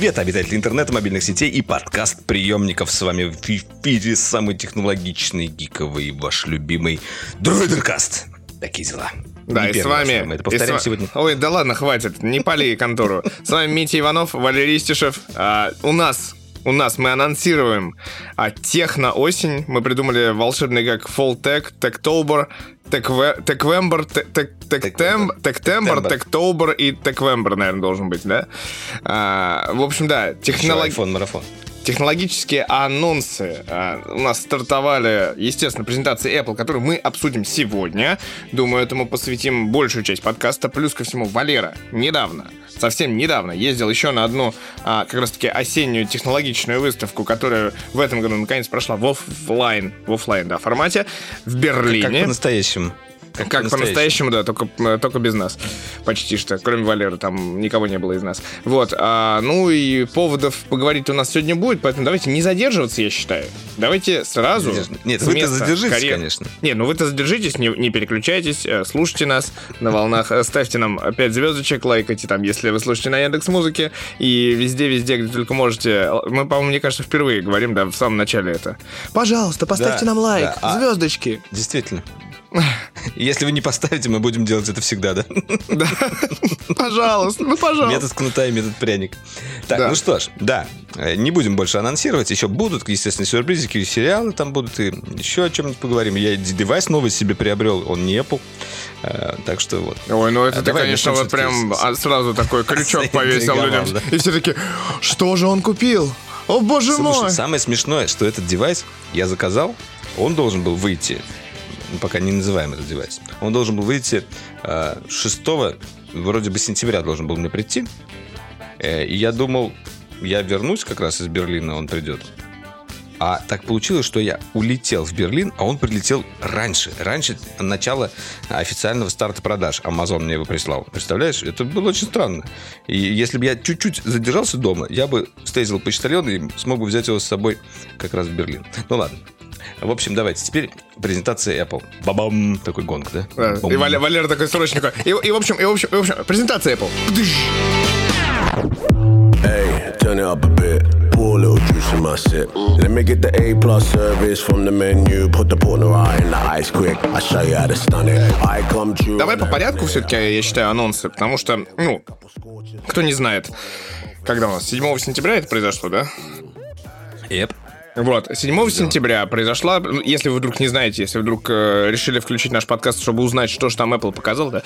Привет, обитатели интернета, мобильных сетей и подкаст-приемников. С вами в эфире самый технологичный, гиковый, ваш любимый Дроидеркаст. Такие дела. Да, Не и с вами... мы это повторяем с сегодня. Ой, да ладно, хватит, не пали контору. С вами Митя Иванов, Валерий Истишев. А, у нас, у нас мы анонсируем а, техно-осень. Мы придумали волшебный как Fall Tech, Techtober, Techtember, Techtember. Techtober и Techvember, наверное, должен быть, да? А, в общем, да, технология... марафон. Технологические анонсы а, у нас стартовали, естественно, презентации Apple, которую мы обсудим сегодня. Думаю, этому посвятим большую часть подкаста. Плюс ко всему, Валера недавно, совсем недавно, ездил еще на одну а, как раз-таки осеннюю технологичную выставку, которая в этом году наконец прошла в офлайн, в оффлайн, да, формате в Как Берлине. по-настоящему. Как, по-настоящему, да, только, э, только без нас. Почти что. Кроме Валеры, там никого не было из нас. Вот. а, ну и поводов поговорить у нас сегодня будет, поэтому давайте не задерживаться, я считаю. Давайте сразу. Нет, вы-то задержитесь, карьер- конечно. Нет, ну вы-то задержитесь, не, не переключайтесь, э, слушайте нас на волнах, э, ставьте нам 5 звездочек, лайкайте там, если вы слушаете на Яндекс Музыке и везде-везде, где только можете. Мы, по-моему, мне кажется, впервые говорим, да, в самом начале это. Пожалуйста, поставьте Да, нам лайк, да, а- звездочки. Действительно. Если вы не поставите, мы будем делать это всегда, да? Да. Пожалуйста, ну пожалуйста. Метод кнута и метод пряник. Так, Да. ну что ж, да, э, не будем больше анонсировать. Еще будут, естественно, сюрпризики, сериалы там будут, и еще о чем-нибудь поговорим. Я девайс новый себе приобрел, он не Apple. Э, Так что вот. Ой, ну это А ты, конечно, вот прям с- а, сразу такой крючок повесил людям. да. И все таки что же он купил? О, боже Слушай, мой! самое смешное, что этот девайс я заказал, он должен был выйти, пока не называем этот девайс, он должен был выйти э, 6 вроде бы сентября должен был мне прийти. Э, И я думал, я вернусь как раз из Берлина, он придет. А так получилось, что я улетел в Берлин, а он прилетел раньше. Раньше начала официального старта продаж. Amazon мне его прислал. Представляешь? Это было очень странно. И если бы я чуть-чуть задержался дома, я бы встретил почтальона и смог бы взять его с собой как раз в Берлин. Ну ладно. В общем, давайте. Теперь презентация Apple. Бабам! Такой гонг, да? Да. И Валера, Валера такой срочненько. И, и в общем, и в общем, и в общем, презентация Apple. Hey, turn it up a bit. Pour a little juice in my sip. Let me get the A plus service from the menu. Put the right in the ice quick. I show you how to stun it. I come true. Давай по порядку все-таки, я считаю, анонсы, потому что, ну, кто не знает, когда у нас, 7 сентября это произошло, да? Еп. Вот, 7 сентября произошла, если вы вдруг не знаете, если вдруг э, решили включить наш подкаст, чтобы узнать, что же там Apple показал, да?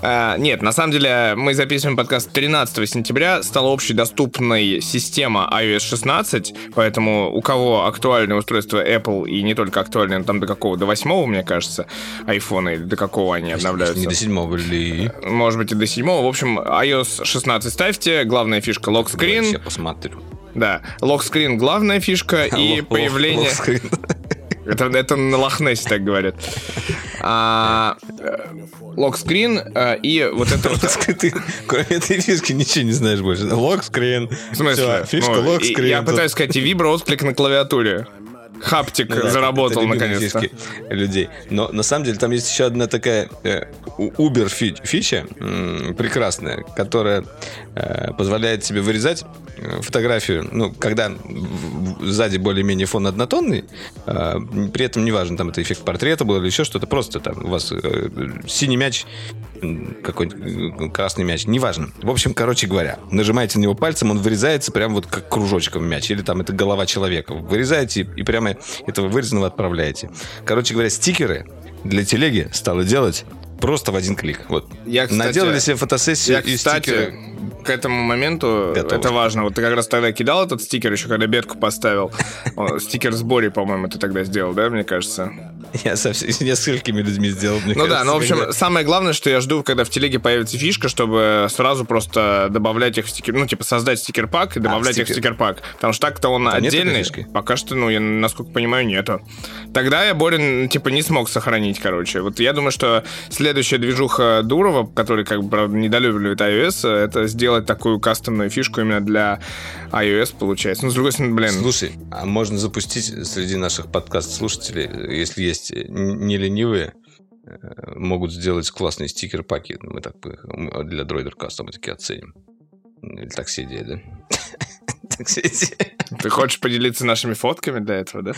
Э, нет, на самом деле мы записываем подкаст 13 сентября, стала общедоступной система iOS 16, поэтому у кого актуальное устройство Apple и не только актуальное, но там до какого, до 8 мне кажется, айфона или до какого они обновляются? Не до седьмого ли? Может быть и до 7 В общем, iOS 16 ставьте, главная фишка локскрин. Я посмотрю. Да, lock screen главная фишка и появление... Это, это на Лохнессе так говорят. А, э, lock screen э, и вот это вот... Ты, кроме этой фишки, ничего не знаешь больше. Lock screen. В смысле? Всё, фишка Ну, lock screen. Я Тут- пытаюсь сказать, и вибро-отклик на клавиатуре. Haptic Ну да, заработал наконец-то. людей. Но на самом деле там есть еще одна такая э, убер фи- фича м, прекрасная, которая позволяет тебе вырезать э, фотографию, ну, когда сзади более-менее фон однотонный, э, при этом неважно, там это эффект портрета был или еще что-то, просто там у вас э, синий мяч, какой-нибудь э, красный мяч, неважно. В общем, короче говоря, нажимаете на него пальцем, он вырезается прям вот как кружочком мяч, или там это голова человека. Вырезаете и прямо этого вырезанного отправляете. Короче говоря, стикеры для телеги стало делать просто в один клик. Вот. Я, кстати, Наделали себе фотосессию Я, и кстати, стикеры. к этому моменту Готовы. это важно. Вот ты как раз тогда кидал этот стикер, еще когда бетку поставил. Стикер с Бори, по-моему, ты тогда сделал, да, мне кажется? Я со с несколькими людьми сделал, мне Ну да, кажется, ну в общем, когда- самое главное, что я жду, когда в телеге появится фишка, чтобы сразу просто добавлять их в стикер, ну типа создать стикер-пак и добавлять их в стикер. стикер-пак. Потому что так-то он А такой отдельный. Пока что, ну, я, насколько понимаю, нету. Тогда я Борин, типа, не смог сохранить, короче. Вот я думаю, что следующая движуха Дурова, который, как бы, правда, недолюбливает iOS, это сделать такую кастомную фишку именно для iOS, получается. Ну, с другой стороны, блин, Слушай, а можно запустить среди наших подкаст-слушателей, если есть не ленивые, э, могут сделать классные стикер-паки. Мы так м, для Droider Cast мы такие оценим. Или так все да? К сети. Ты хочешь поделиться нашими фотками для этого, да?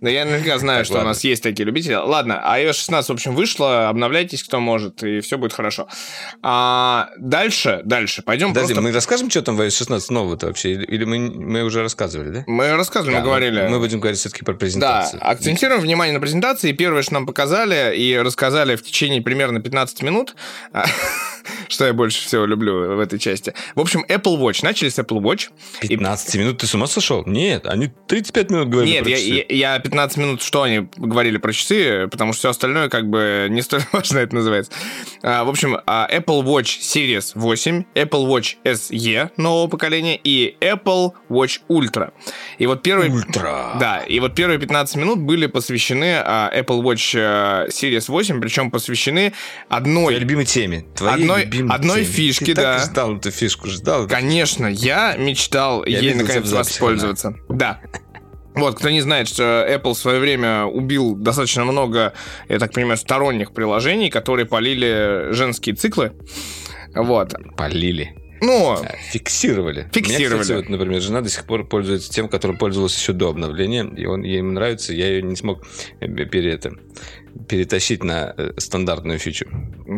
Но я наверняка знаю, Так, что ладно. у нас есть такие любители. Ладно, iOS 16, в общем, вышло, обновляйтесь, кто может, и все будет хорошо. А, дальше, дальше, пойдем Подожди, просто... мы расскажем, что там в iOS 16 нового-то вообще? Или, мы, мы уже рассказывали, да? Мы рассказывали, мы Да, говорили. Мы будем говорить все-таки про Да, презентацию. акцентируем внимание на презентации. Первое, что нам показали и рассказали в течение примерно 15 минут, а, что я больше всего люблю в этой части. В общем, Apple Watch. Начали с Apple Watch. И- 15 минут, ты с ума сошел? Нет, они 35 минут говорили Нет, про я, часы. я, я 15 минут, что они говорили про часы, потому что все остальное как бы не столь важно это называется. А, в общем, а, Apple Watch Series 8, Apple Watch SE нового поколения и Apple Watch Ultra. И вот первые... Ультра. Да, и вот первые 15 минут были посвящены а, Apple Watch а, Series 8, причем посвящены одной... Твоей любимой теме. Твоей Одной- любимой одной теме. фишки, Ты да. ждал эту фишку, ждал. Конечно, я мечтал Я тебя наконец воспользоваться. Да. Вот, кто не знает, что Apple в свое время убил достаточно много, я так понимаю, сторонних приложений, которые полили женские циклы. Вот. Полили. Ну, А, Фиксировали. Фиксировали. Меня, кстати, вот, например, жена до сих пор пользуется тем, которым пользовалась еще до обновления, и он ей нравится, я ее не смог э, пере, это, перетащить на э, стандартную фичу.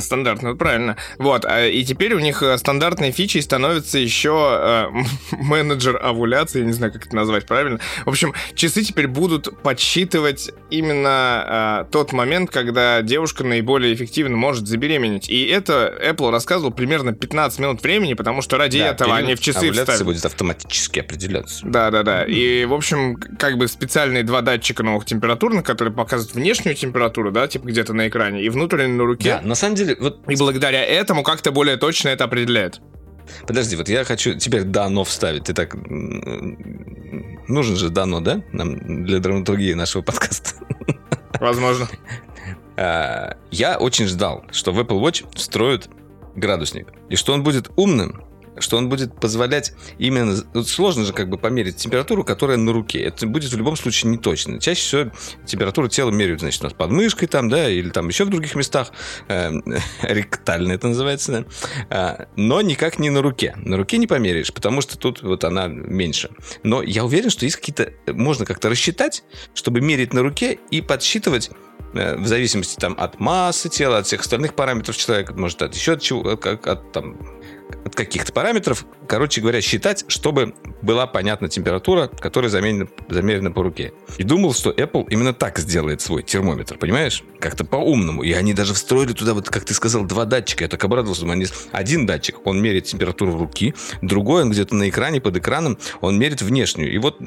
стандартно, вот правильно. Вот, а, и теперь у них э, стандартной фичей становится еще э, менеджер овуляции, я не знаю, как это назвать правильно. В общем, часы теперь будут подсчитывать именно э, тот момент, когда девушка наиболее эффективно может забеременеть. И это Apple рассказывал примерно 15 минут времени, потому что ради Да, этого они в часы вставили. будет автоматически определяться. Да, да, да. И, в общем, как бы специальные два датчика новых температурных, которые показывают внешнюю температуру, да, типа где-то на экране, и внутреннюю на руке. Да, на самом деле, вот И благодаря этому как-то более точно это определяет. Подожди, вот я хочу теперь дано вставить. Ты так... Нужен же дано, да? Нам для драматургии нашего подкаста. Возможно. А, Я очень ждал, что в Apple Watch встроят градусник. И что он будет умным, что он будет позволять именно... вот Сложно же как бы померить температуру, которая на руке. Это будет в любом случае не точно. Чаще всего температуру тела меряют, значит, у нас под мышкой там, да, или там еще в других местах. Эм, Ректально это называется, да. А, Но никак не на руке. На руке не померяешь, потому что тут вот она меньше. Но я уверен, что есть какие-то... Можно как-то рассчитать, чтобы мерить на руке и подсчитывать э, в зависимости там от массы тела, от всех остальных параметров человека, может от еще от чего, как от там от каких-то параметров, короче говоря, считать, чтобы была понятна температура, которая замерена, замерена по руке. И думал, что Apple именно так сделает свой термометр, понимаешь? Как-то по-умному. И они даже встроили туда, вот как ты сказал, два датчика. Я так обрадовался. думаю, Они... Один датчик, он меряет температуру руки, другой, он где-то на экране, под экраном, он мерит внешнюю. И вот,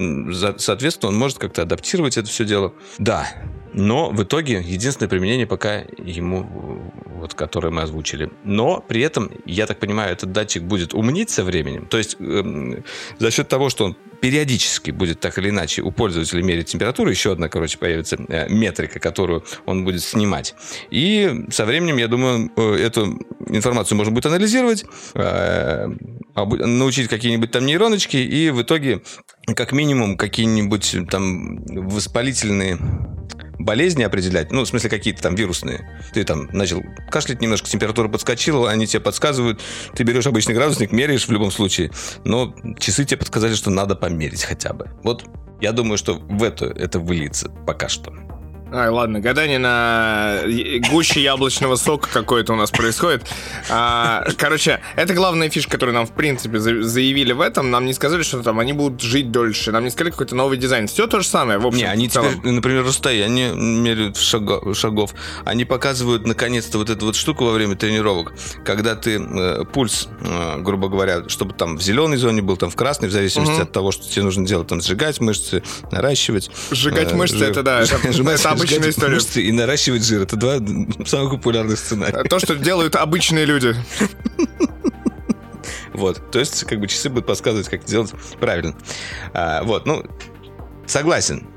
соответственно, он может как-то адаптировать это все дело. Да, но в итоге единственное применение пока ему, вот, которое мы озвучили. Но при этом, я так понимаю, этот датчик будет умнеть со временем. То есть эм, за счет того, что он периодически будет так или иначе у пользователя мерить температуру, еще одна, короче, появится э, метрика, которую он будет снимать. И со временем, я думаю, э, эту информацию можно будет анализировать, э, обу- научить какие-нибудь там нейроночки, и в итоге, как минимум, какие-нибудь там воспалительные болезни определять, ну, в смысле, какие-то там вирусные. Ты там начал кашлять немножко, температура подскочила, они тебе подсказывают, ты берешь обычный градусник, меряешь в любом случае, но часы тебе подсказали, что надо померить хотя бы. Вот я думаю, что в это это выльется пока что. Ай, ладно, гадание на гуще яблочного сока какое-то у нас происходит. А, короче, это главная фишка, которую нам, в принципе, за- заявили в этом. Нам не сказали, что там они будут жить дольше. Нам не сказали какой-то новый дизайн. Все то же самое, в общем. Не, они теперь, например, расстояние меряют в шаго- шагов. Они показывают, наконец-то, вот эту вот штуку во время тренировок, когда ты э, пульс, э, грубо говоря, чтобы там в зеленой зоне был, там в красной, в зависимости Мгм. от того, что тебе нужно делать, там сжигать мышцы, наращивать. Сжигать Э, мышцы, жир. это да, это обычная история. мышцы и наращивать жир. Это два самых популярных сценария. То, что делают обычные люди. Вот. То есть, как бы часы будут подсказывать, как делать правильно. А, вот, ну, согласен.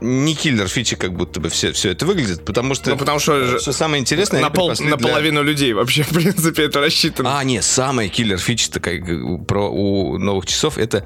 Не киллер фичи, как будто бы все, все это выглядит, потому что... Ну, потому что Что самое интересное... на, пол, на для- половину людей вообще, в принципе, это рассчитано. А, нет, самая киллер фича такая как, про у новых часов это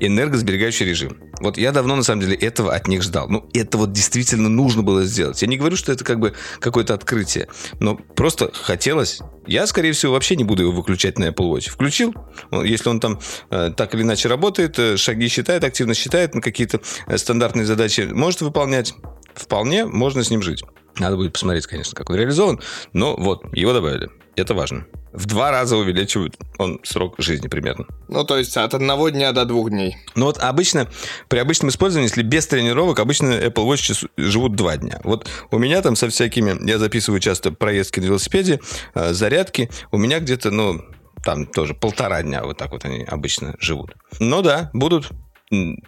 энергосберегающий режим. Вот я давно, на самом деле, этого от них ждал. Ну, это вот действительно нужно было сделать. Я не говорю, что это как бы какое-то открытие, но просто хотелось... Я, скорее всего, вообще не буду его выключать на Apple Watch. Включил, если он там э, так или иначе работает, э, шаги считает, активно считает, на какие-то э, стандартные задачи может выполнять, вполне можно с ним жить. Надо будет посмотреть, конечно, как он реализован, но вот, его добавили. Это важно в два раза увеличивают он срок жизни примерно. Ну, то есть от одного дня до двух дней. Ну, вот обычно, при обычном использовании, если без тренировок, обычно Apple Watch живут два дня. Вот у меня там со всякими, я записываю часто проездки на велосипеде, э, зарядки, у меня где-то, ну, там тоже полтора дня вот так вот они обычно живут. Ну да, будут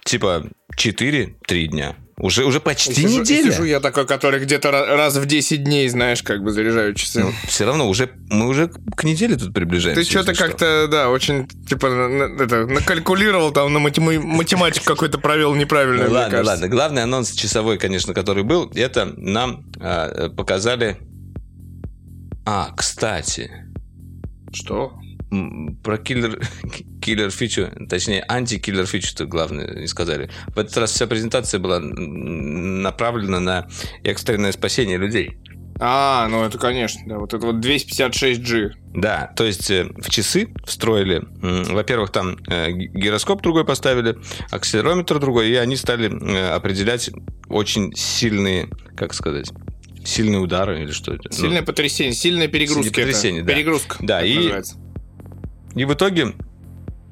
типа 4-3 дня. Уже, уже почти сижу, неделя. Сижу я такой, который где-то раз в 10 дней, знаешь, как бы заряжаю часы. Ну, все равно уже мы уже к неделе тут приближаемся. Ты что-то как-то, да, очень, типа, на, это, накалькулировал, там, на математику какой-то провел неправильно, ну, Ладно, ладно. Главный анонс часовой, конечно, который был, это нам а, показали... А, кстати... Что? Про киллер, киллер фичу, точнее, анти-киллер фичу, то главное, не сказали. В этот раз вся презентация была направлена на экстренное спасение людей. А, ну это, конечно, да, вот это вот 256G. Да, то есть э, в часы встроили, во-первых, там э, гироскоп другой поставили, акселерометр другой, и они стали э, определять очень сильные, как сказать, сильные удары или что это? Сильное ну, потрясение, сильная перегрузка. Сильное потрясение, это. да. Перегрузка. Да, и называется. И в итоге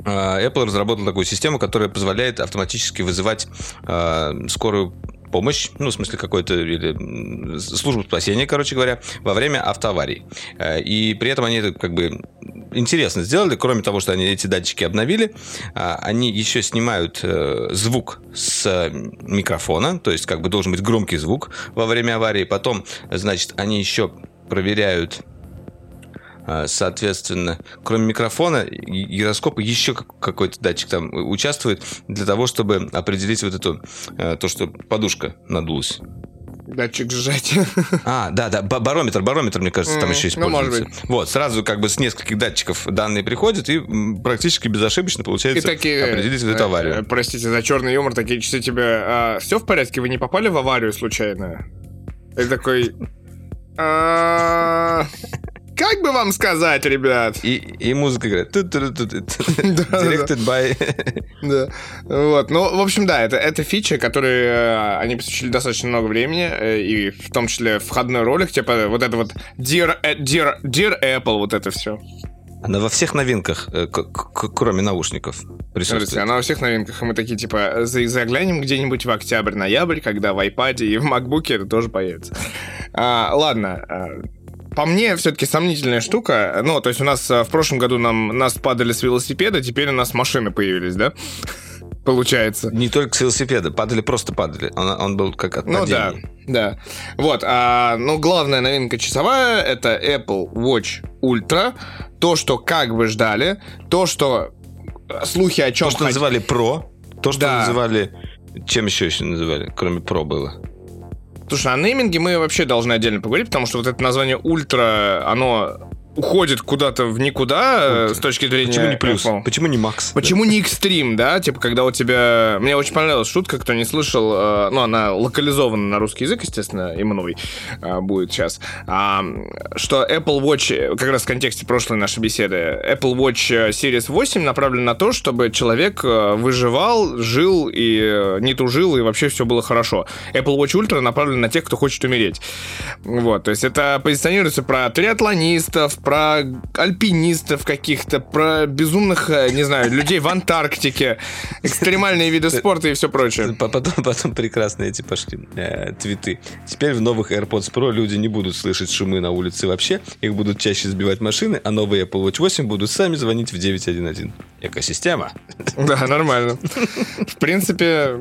а, Apple разработал такую систему, которая позволяет автоматически вызывать э, скорую помощь, ну, в смысле, какой-то или службу спасения, короче говоря, во время автоаварий. Э, и при этом они это как бы интересно сделали, кроме того, что они эти датчики обновили, а, они еще снимают э, звук с микрофона, то есть как бы должен быть громкий звук во время аварии. Потом, значит, они еще проверяют а, соответственно, кроме микрофона, гироскопа еще какой-то датчик там участвует для того, чтобы определить вот эту, э, то, что подушка надулась. Датчик сжатия. А, да, да, барометр, барометр, мне кажется, там еще используется. Ну, может быть. Вот, сразу как бы с нескольких датчиков данные приходят, и практически безошибочно получается и такие, определить вот эту аварию. Э, простите за черный юмор, такие часы тебе... А, все в порядке, вы не попали в аварию случайно? И такой... А, как бы вам сказать, ребят? И, и музыка играет. Directed by... Да. Вот. Ну, в общем, да, это, это фича, которой э, они посвятили достаточно много времени, э, и в том числе входной ролик, типа вот это вот Dear, э, Dear, Dear Apple, вот это все. Она во всех новинках, кроме наушников, присутствует. Она во всех новинках. И мы такие, типа, заглянем где-нибудь в октябрь-ноябрь, когда в iPad и в MacBook это тоже появится. А, ладно, по мне, все-таки сомнительная штука. Ну, то есть у нас э, в прошлом году нам, нас падали с велосипеда, теперь у нас машины появились, да? Получается. Не только с велосипеда, падали, просто падали. Он, он был как от Ну да, да. Вот, а, ну, главная новинка часовая — это Apple Watch Ultra. То, что как бы ждали, то, что э, слухи о чем... То, что хот... называли Pro, то, что да. называли... Чем еще еще называли, кроме Pro было? Слушай, о нейминге мы вообще должны отдельно поговорить, потому что вот это название ультра, оно уходит куда-то в никуда Ультра. с точки зрения... Почему не плюс? Apple. Почему не макс? Почему да? не экстрим, да? Типа, когда у тебя... Мне очень понравилась шутка, кто не слышал, э, ну, она локализована на русский язык, естественно, и мной э, будет сейчас, а, что Apple Watch, как раз в контексте прошлой нашей беседы, Apple Watch Series 8 направлен на то, чтобы человек э, выживал, жил и не тужил, и вообще все было хорошо. Apple Watch Ultra направлен на тех, кто хочет умереть. Вот, то есть это позиционируется про триатлонистов, про альпинистов каких-то, про безумных, э, не знаю, людей в Антарктике, экстремальные виды спорта и все прочее. Потом, потом прекрасно эти пошли э, твиты. Теперь в новых AirPods Pro люди не будут слышать шумы на улице вообще, их будут чаще сбивать машины, а новые Apple Watch 8 будут сами звонить в 911. Экосистема. Да, нормально. В принципе,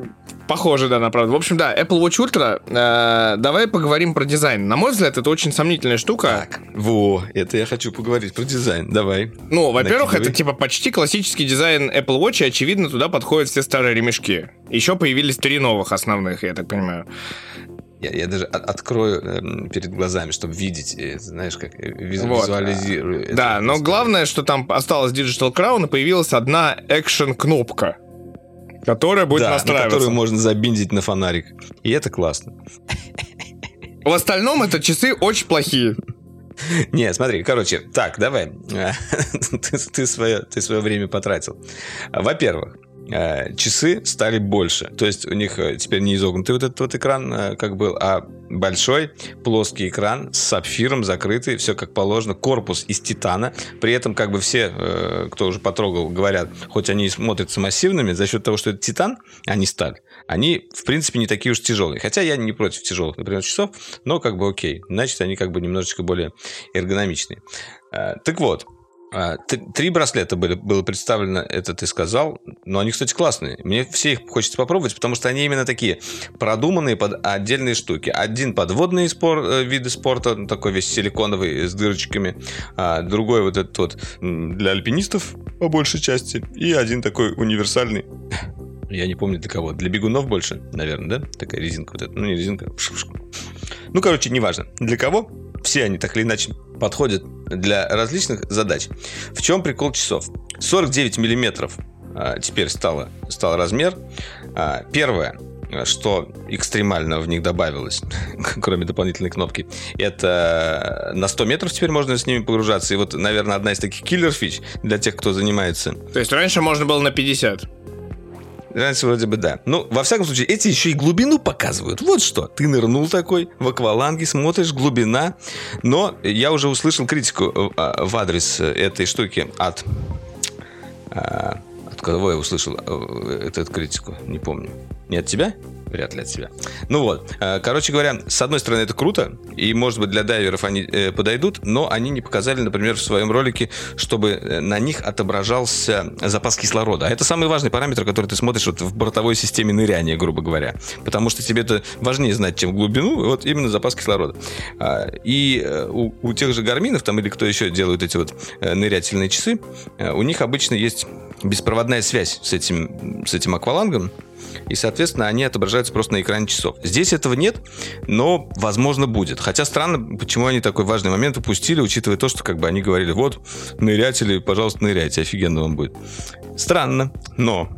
Похоже, да, на правду. В общем, да, Apple Watch Ultra. Э, давай поговорим про дизайн. На мой взгляд, это очень сомнительная штука. Так, во, это я хочу поговорить про дизайн. Давай. Ну, во-первых, это типа почти классический дизайн Apple Watch, и очевидно, туда подходят все старые ремешки. Еще появились три новых основных, я так понимаю. Я, я даже от, открою э, перед глазами, чтобы видеть, э, знаешь, как э, виз, вот. визуализирую. Да, но главное, что там осталось Digital Crown, и появилась одна экшен-кнопка. Которая будет да, на настраиваться. которую можно забиндить на фонарик. И это классно. В остальном это часы очень плохие. Не, смотри, короче, так, давай. ты, ты, свое, ты свое время потратил. Во-первых, э, часы стали больше. То есть у них э, теперь не изогнутый вот этот вот экран, э, как был, а большой плоский экран с сапфиром закрытый, все как положено, корпус из титана. При этом как бы все, кто уже потрогал, говорят, хоть они и смотрятся массивными, за счет того, что это титан, а не сталь, они, в принципе, не такие уж тяжелые. Хотя я не против тяжелых, например, часов, но как бы окей. Значит, они как бы немножечко более эргономичные. Так вот, три браслета были, было представлено, это ты сказал. Но они, кстати, классные. Мне все их хочется попробовать, потому что они именно такие продуманные под отдельные штуки. Один под водные спор, э, виды спорта, ну, такой весь силиконовый с дырочками. А другой вот этот вот для альпинистов по большей части. И один такой универсальный. Я не помню для кого. Для бегунов больше, наверное, да? Такая резинка вот эта. Ну, не резинка. Ну, короче, неважно. Для кого? Все они так или иначе подходят для различных задач. В чем прикол часов? 49 миллиметров а, теперь стало, стал размер. А, первое, что экстремально в них добавилось, кроме дополнительной кнопки, это на 100 метров теперь можно с ними погружаться. И вот, наверное, одна из таких киллер-фич для тех, кто занимается. То есть раньше можно было на 50? Раньше вроде бы да. Ну, во всяком случае, эти еще и глубину показывают. Вот что. Ты нырнул такой в акваланге, смотришь, глубина. Но я уже услышал критику э, в адрес этой штуки от... Э, от кого я услышал э, эту критику? Не помню. Не от тебя? Вряд ли от себя. Ну вот, э, короче говоря, с одной стороны это круто, и, может быть, для дайверов они э, подойдут, но они не показали, например, в своем ролике, чтобы э, на них отображался запас кислорода. А это самый важный параметр, который ты смотришь вот в бортовой системе ныряния, грубо говоря. Потому что тебе это важнее знать, чем глубину, вот именно запас кислорода. А, и у, у тех же гарминов, там, или кто еще делают эти вот нырятельные часы, у них обычно есть беспроводная связь с этим, с этим аквалангом, и, соответственно, они отображаются просто на экране часов. Здесь этого нет, но, возможно, будет. Хотя странно, почему они такой важный момент упустили, учитывая то, что как бы они говорили, вот, нырятели, пожалуйста, ныряйте, офигенно вам будет. Странно, но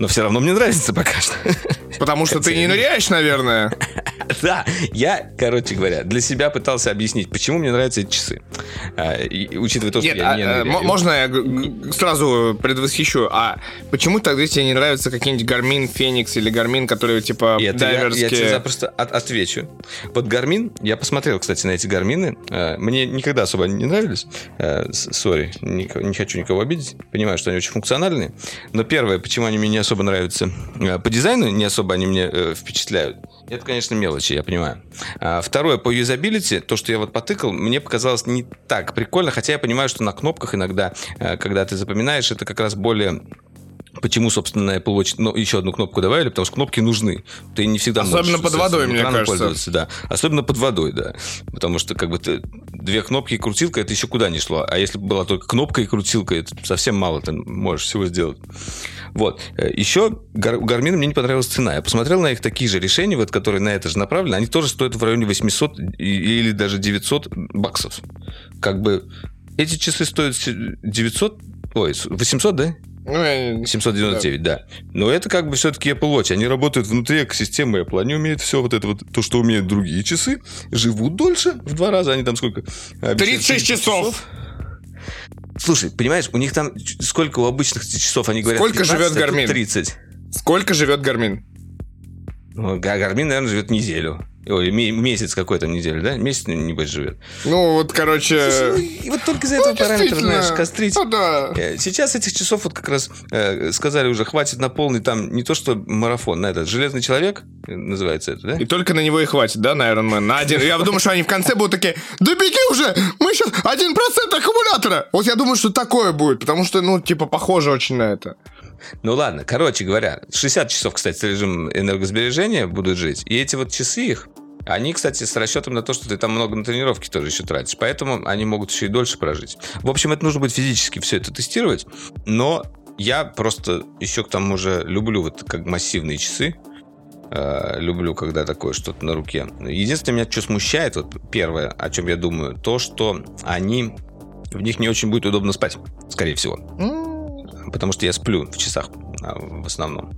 но все равно мне нравится пока что. Потому что ты не ныряешь, наверное. Да, я, короче говоря, для себя пытался объяснить, почему мне нравятся эти часы. А, учитывая то, что я не а, ныряю. Можно я сразу предвосхищу? А почему тогда тебе не нравятся какие-нибудь Garmin Phoenix или Garmin, которые типа дайверские? Я тебе запросто отвечу. Вот Garmin, я посмотрел, кстати, на эти Гармины. А, мне никогда особо не нравились. Sorry, не хочу никого обидеть. Понимаю, что они очень функциональные. Но первое, почему они мне не особо нравятся. Э, по дизайну не особо они меня э, впечатляют. Это, конечно, мелочи, я понимаю. А второе, по юзабилити, то, что я вот потыкал, мне показалось не так прикольно, хотя я понимаю, что на кнопках иногда, э, когда ты запоминаешь, это как раз более Почему, собственно, Apple Watch ну, еще одну кнопку добавили? Потому что кнопки нужны. Ты не всегда Особенно можешь под водой, мне кажется. Да. Особенно под водой, да. Потому что как бы ты, две кнопки и крутилка, это еще куда не шло. А если бы была только кнопка и крутилка, это совсем мало ты можешь всего сделать. Вот. Еще у Garmin мне не понравилась цена. Я посмотрел на их такие же решения, вот, которые на это же направлены. Они тоже стоят в районе 800 или даже 900 баксов. Как бы эти часы стоят 900, ой, 800, да? Ну, 799, да. да. Но это как бы все-таки Apple Watch. Они работают внутри экосистемы Apple. Они умеют все вот это вот, то, что умеют другие часы. Живут дольше в два раза. Они там сколько? 36 часов. часов. Слушай, понимаешь, у них там сколько у обычных часов, они говорят, Сколько 15, живет Garmin? 30. Сколько живет Garmin? Ну, Garmin, наверное, живет неделю. Ой, месяц какой-то неделю, да? Месяц, небось, живет. Ну, вот, короче... Слушай, ну, вот только из-за этого ну, параметра, знаешь, кострить. Ну, да. Э, сейчас этих часов вот как раз э, сказали уже, хватит на полный там, не то что марафон, на этот «Железный человек» называется это, да? И только на него и хватит, да, на Iron Man? На один. Я думаю, что они в конце будут такие, да беги уже, мы сейчас один процент аккумулятора. Вот я думаю, что такое будет, потому что, ну, типа, похоже очень на это. Ну ладно, короче говоря, 60 часов, кстати, режим энергосбережения будут жить. И эти вот часы их, они, кстати, с расчетом на то, что ты там много на тренировки тоже еще тратишь. Поэтому они могут еще и дольше прожить. В общем, это нужно будет физически все это тестировать. Но я просто еще к тому же люблю вот как массивные часы. Э, люблю, когда такое что-то на руке. Единственное, меня что смущает, вот первое, о чем я думаю, то, что они в них не очень будет удобно спать, скорее всего. Mm потому что я сплю в часах. а, в основном.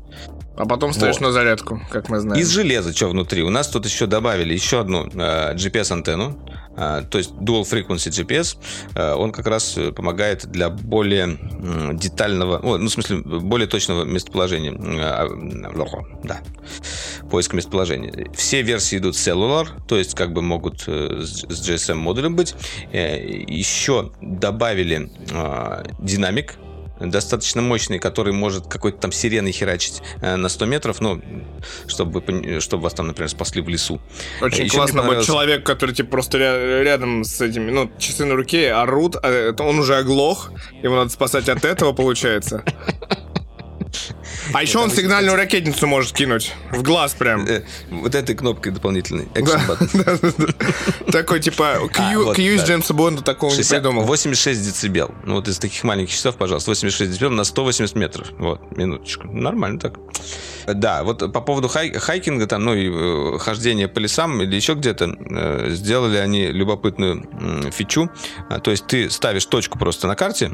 А потом ставишь Вот. на зарядку, как мы знаем. Из железа что внутри? У нас тут еще добавили еще одну э, GPS-антенну, э, то есть Dual Frequency GPS. Э, он как раз э, помогает для более м, детального, о, ну, в смысле, более точного местоположения. Э, э, да, поиска местоположения. Все версии идут Cellular, то есть как бы могут э, с с GSM-модулем быть. Э, еще добавили э, динамик, достаточно мощный, который может какой-то там сиреной херачить э, на 100 метров, ну, чтобы, чтобы вас там, например, спасли в лесу. Очень Еще мне классно, вот понравилось- человек, который типа просто ря- рядом с этими, ну, часы на руке орут, а он уже оглох, его надо спасать от этого, получается. А еще он сигнальную ракетницу может кинуть в глаз прям. Э, Вот этой кнопкой дополнительной. Такой типа Q из. Джеймса Бонда такого не 60 придумал. 86 децибел. Ну, вот из таких маленьких часов, пожалуйста, 86 децибел на 180 метров. Вот, минуточку. Нормально так. Да, вот по поводу хай- хайкинга, там, ну, и э, хождения по лесам или еще где-то, э, сделали они любопытную фичу. А, То есть ты ставишь точку просто на карте,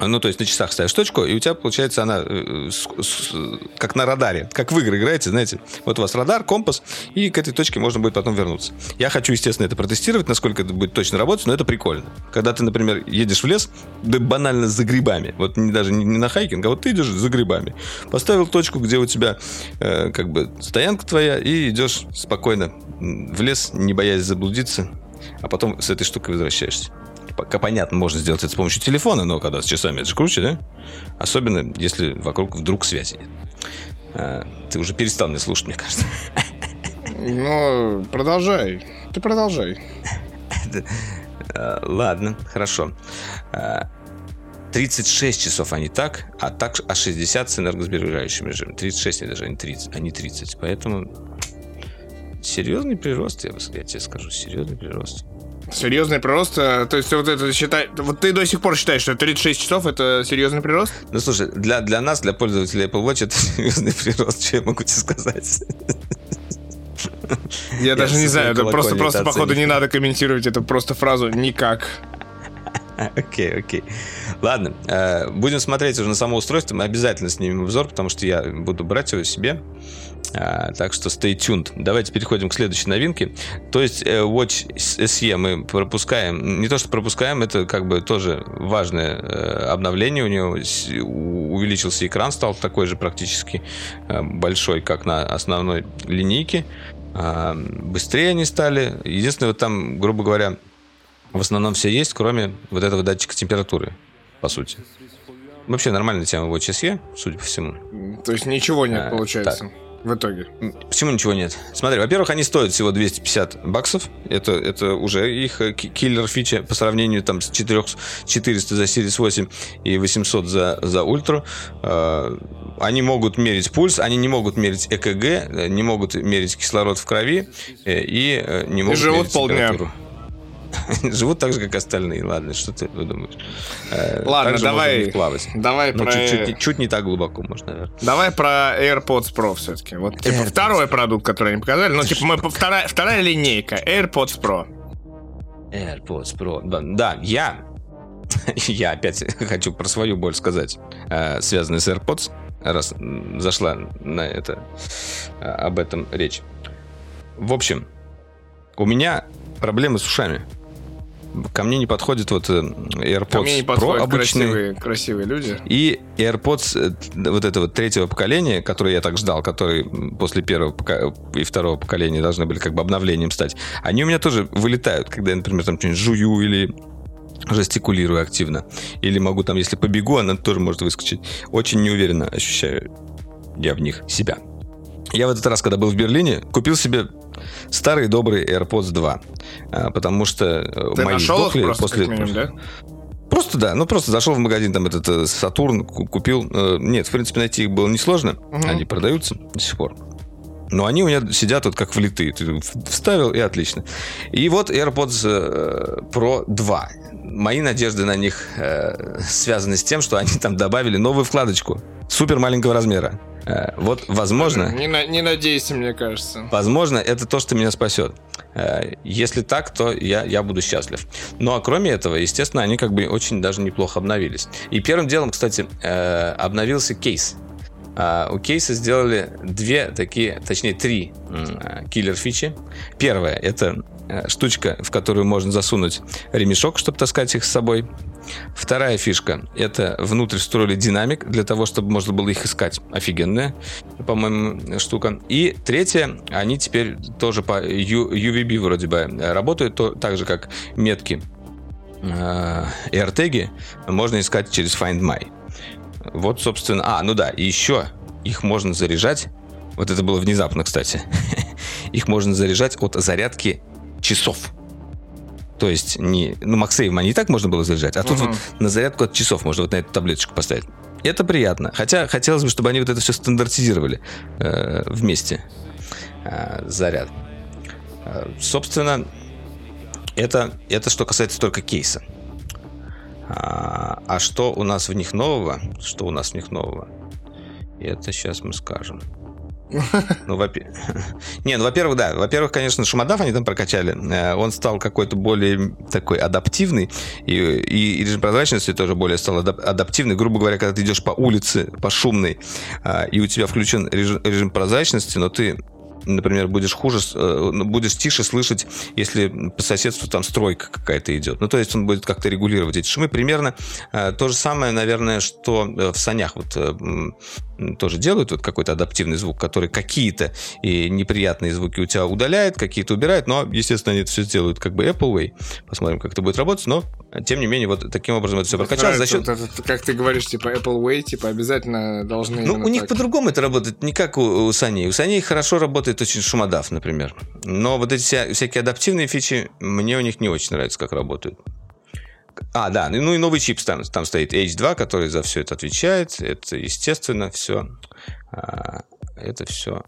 ну, то есть на часах ставишь точку, и у тебя, получается, она э, с- с- как на радаре. Как в игры играете, знаете. Вот у вас радар, компас, и к этой точке можно будет потом вернуться. Я хочу, естественно, это протестировать, насколько это будет точно работать, но это прикольно. Когда ты, например, едешь в лес, да банально за грибами. Вот не, даже не, не на хайкинг, а вот ты идешь за грибами. Поставил точку, где у тебя э, как бы стоянка твоя, и идешь спокойно в лес, не боясь заблудиться, а потом с этой штукой возвращаешься. Пока понятно, можно сделать это с помощью телефона, но когда с часами это же круче, да? Особенно, если вокруг вдруг связи нет. А, ты уже перестал меня слушать, мне кажется. Ну, продолжай. Ты продолжай. А, ладно, хорошо. А, 36 часов они так, а так а 60 с энергосберегающим режимом. 36 они даже, а не 30, а не 30. Поэтому серьезный прирост, я, бы- я тебе скажу, серьезный прирост. Серьезный прирост, э, то есть вот это считай, вот ты до сих пор считаешь, что 36 часов это серьезный прирост? Ну, слушай, для, для нас, для пользователей Apple Watch, это серьезный прирост, что я могу тебе сказать. Я, даже со не знаю, это просто, просто это походу не надо комментировать эту просто фразу никак. Окей, окей. Ладно, э, будем смотреть уже на само устройство. Мы обязательно снимем обзор, потому что я буду брать его себе. А, так что stay tuned. Давайте переходим к следующей новинке. То есть э, Watch SE мы пропускаем. Не то, что пропускаем, это как бы тоже важное э, обновление. У него увеличился экран, стал такой же практически э, большой, как на основной линейке. А, Быстрее они стали. Единственное, вот там, грубо говоря, в основном все есть, кроме вот этого датчика температуры, по сути. Вообще нормальная тема Watch SE, судя по всему. То есть ничего нет, А, получается, в итоге. Почему ничего нет? Смотри, во-первых, они стоят всего 250 баксов. Это, это уже их э, ки- киллер фича по сравнению там с 4, 400 за Series 8 и 800 за, за Ultra. Э, Они могут мерить пульс, они не могут мерить ЭКГ, э, не могут мерить кислород в крови э, и не могут живут мерить полдня. температуру. Живут так же, как остальные. Ладно, что ты думаешь? Э, Ладно, также можно давай, плавать. давай Ну, про... чуть-чуть, не- чуть не так глубоко, может, наверное. Давай про AirPods Pro все-таки. Вот, типа, AirPods второй продукт, который они показали. Ну, типа, мы, вторая, вторая линейка. AirPods Pro. AirPods Pro. Да, да, я... Я опять хочу про свою боль сказать, э, связанную с AirPods, раз зашла на это, э, об этом речь. В общем, у меня проблемы с ушами. Ко мне не подходит вот э, AirPods Ко мне не Pro обычные. красивые, красивые люди. И AirPods э, вот этого третьего поколения, который я так ждал, который после первого и второго поколения должны были как бы обновлением стать, они у меня тоже вылетают, когда я, например, там что-нибудь жую или жестикулирую активно. Или могу там, если побегу, она тоже может выскочить. Очень неуверенно ощущаю я в них себя. Я в этот раз, когда был в Берлине, купил себе старый добрый AirPods 2. а, Потому что э, Ты мои нашел сдохли их просто, после... минимум, да? Просто да, ну просто зашел в магазин, там этот э, Сатурн ку- купил. Э, Нет, в принципе, найти их было несложно. Мгм. Они продаются до сих пор. Но они у меня сидят вот как влитые. Ты вставил и отлично. И вот AirPods Pro 2. Мои надежды на них связаны с тем, что они там добавили новую вкладочку супер маленького размера. Э, вот, возможно, Не, на- не надейся, мне кажется. Возможно, это то, что меня спасет. Э, Если так, то я, я буду счастлив. Ну а кроме этого, естественно, они как бы очень даже неплохо обновились. И первым делом, кстати, э, обновился кейс. у кейса сделали две такие, точнее три киллер-фичи. Первая — это штучка, в которую можно засунуть ремешок, чтобы таскать их с собой. Вторая фишка — это внутрь встроили динамик для того, чтобы можно было их искать. Офигенная, по-моему, штука. И третья, они теперь тоже по UVB вроде бы работают, то, так же как метки э, AirTag можно искать через Find My. Вот, собственно... А, ну да, еще их можно заряжать. Вот это было внезапно, кстати. их можно заряжать от зарядки часов. То есть не... Ну, Максейвом они и так можно было заряжать, а тут вот на зарядку от часов можно вот на эту таблеточку поставить. Это приятно. Хотя хотелось бы, чтобы они вот это все стандартизировали э, вместе. Э, заряд. Э, собственно, это, это что касается только кейса. А, а что у нас в них нового? Что у нас в них нового? Это сейчас мы скажем. Ну, во Не, ну, во-первых, да. Во-первых, конечно, шумодав они там прокачали. Э, он стал какой-то более такой адаптивный. И, и режим прозрачности тоже более стал адаптивный. Грубо говоря, когда ты идешь по улице, по шумной, а, и у тебя включен режим, режим прозрачности, но ты например, будешь хуже, э, ну, будешь тише слышать, если по соседству там стройка какая-то идет. Ну, то есть он будет как-то регулировать эти шумы. Примерно э, то же самое, наверное, что э, в санях вот тоже делают вот какой-то адаптивный звук, который какие-то и неприятные звуки у тебя удаляет, какие-то убирает, но, естественно, они это все сделают как бы Apple Way. Посмотрим, как это будет работать, но, тем не менее, вот таким образом это все прокачалось. За счет... Вот это, как ты говоришь, типа Apple Way, типа обязательно должны... Ну, у них по-другому это работает, не как у, у Sony. У Sony хорошо работает очень шумодав, например. Но вот эти вся, всякие адаптивные фичи, мне у них не очень нравится, как работают. А, да, ну и новый чип там, там стоит H2, который за все это отвечает. Это, естественно, все. А, это все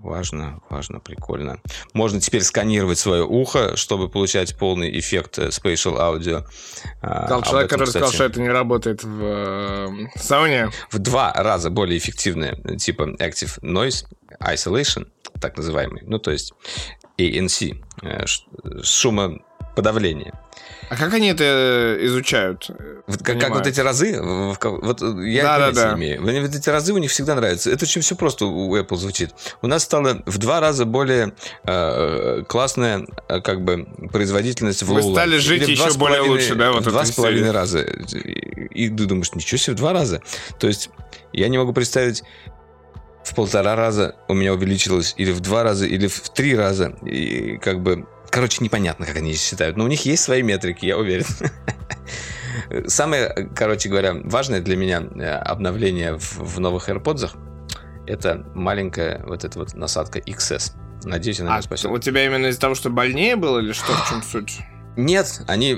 важно, важно, прикольно. Можно теперь сканировать свое ухо, чтобы получать полный эффект э, spatial audio. А, Сказал человек, этом, который сказал, что это не работает в э, сауне. В два раза более эффективное, типа Active Noise Isolation, так называемый. Ну, то есть ANC, э, шумоподавление. А как они это изучают? Вот, как, как вот эти разы, вот я да, да, да. имею. Вот эти разы у них всегда нравятся. Это очень все просто у Apple звучит. У нас стало в два раза более э, классная э, как бы производительность в Вы low стали жить Или еще более лучше, да? Вот в два с половиной раза. И ты думаешь, ничего себе, в два раза. То есть я не могу представить в полтора раза у меня увеличилось, или в два раза, или в три раза. И как бы Короче, непонятно, как они считают. Но у них есть свои метрики, я уверен. Самое, короче говоря, важное для меня э, обновление в, в новых AirPods это маленькая вот эта вот насадка XS. Надеюсь, она а, спасет. У тебя именно из-за того, что больнее было, или что в чем суть? Нет, они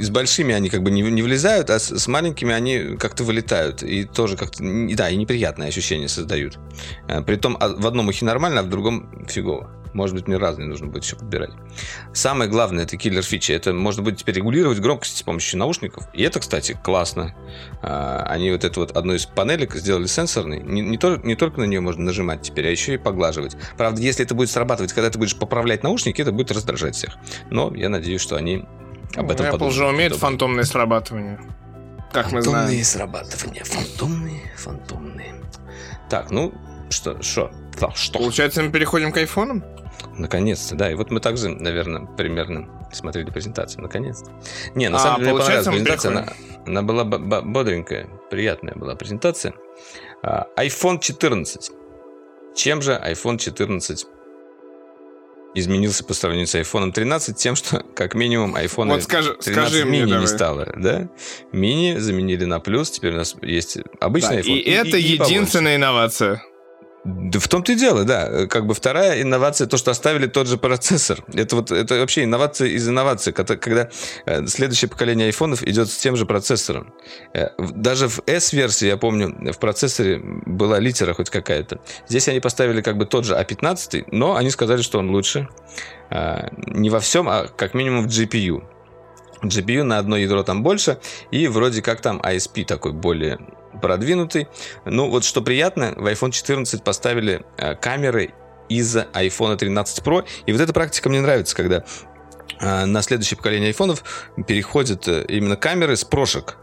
с большими они как бы не, не влезают, а с, с маленькими они как-то вылетают. И тоже как-то, да, и неприятное ощущение создают. Э, Притом а, в одном ухе нормально, а в другом фигово. Может быть, мне разные нужно будет еще подбирать. Самое главное, это киллер фичи. Это можно будет теперь регулировать громкость с помощью наушников. И это, кстати, классно. А, они вот эту вот одну из панелек сделали сенсорной. Не, не, то, не только на нее можно нажимать теперь, а еще и поглаживать. Правда, если это будет срабатывать, когда ты будешь поправлять наушники, это будет раздражать всех. Но я надеюсь, что они об этом Apple подумают. же умеет фантомное срабатывание. Как фантомные мы знаем. Фантомные срабатывания. Фантомные, фантомные. Так, ну, что, что? Да, что? Получается, мы переходим к айфонам? Наконец-то, да. И вот мы также, наверное, примерно смотрели презентацию. Наконец-то. Не, на а, самом деле, мне понравилась презентация. Она, она была бодренькая, приятная была презентация. А, iPhone 14. Чем же iPhone 14 изменился по сравнению с iPhone 13 тем, что как минимум iPhone вот скажи, 13 скажи мини мне, не стало, да? Мини заменили на плюс, теперь у нас есть обычный да, iPhone. И, и это и, единственная и инновация. Да в том-то и дело, да. Как бы вторая инновация, то, что оставили тот же процессор. Это вот это вообще инновация из инноваций, когда э, следующее поколение айфонов идет с тем же процессором. Э, даже в S-версии, я помню, в процессоре была литера хоть какая-то. Здесь они поставили как бы тот же A15, но они сказали, что он лучше. Э, не во всем, а как минимум в GPU. GPU на одно ядро там больше, и вроде как там ISP такой более продвинутый. Ну, вот что приятно, в iPhone 14 поставили э, камеры из iPhone 13 Pro. И вот эта практика мне нравится, когда э, на следующее поколение айфонов переходят э, именно камеры с прошек.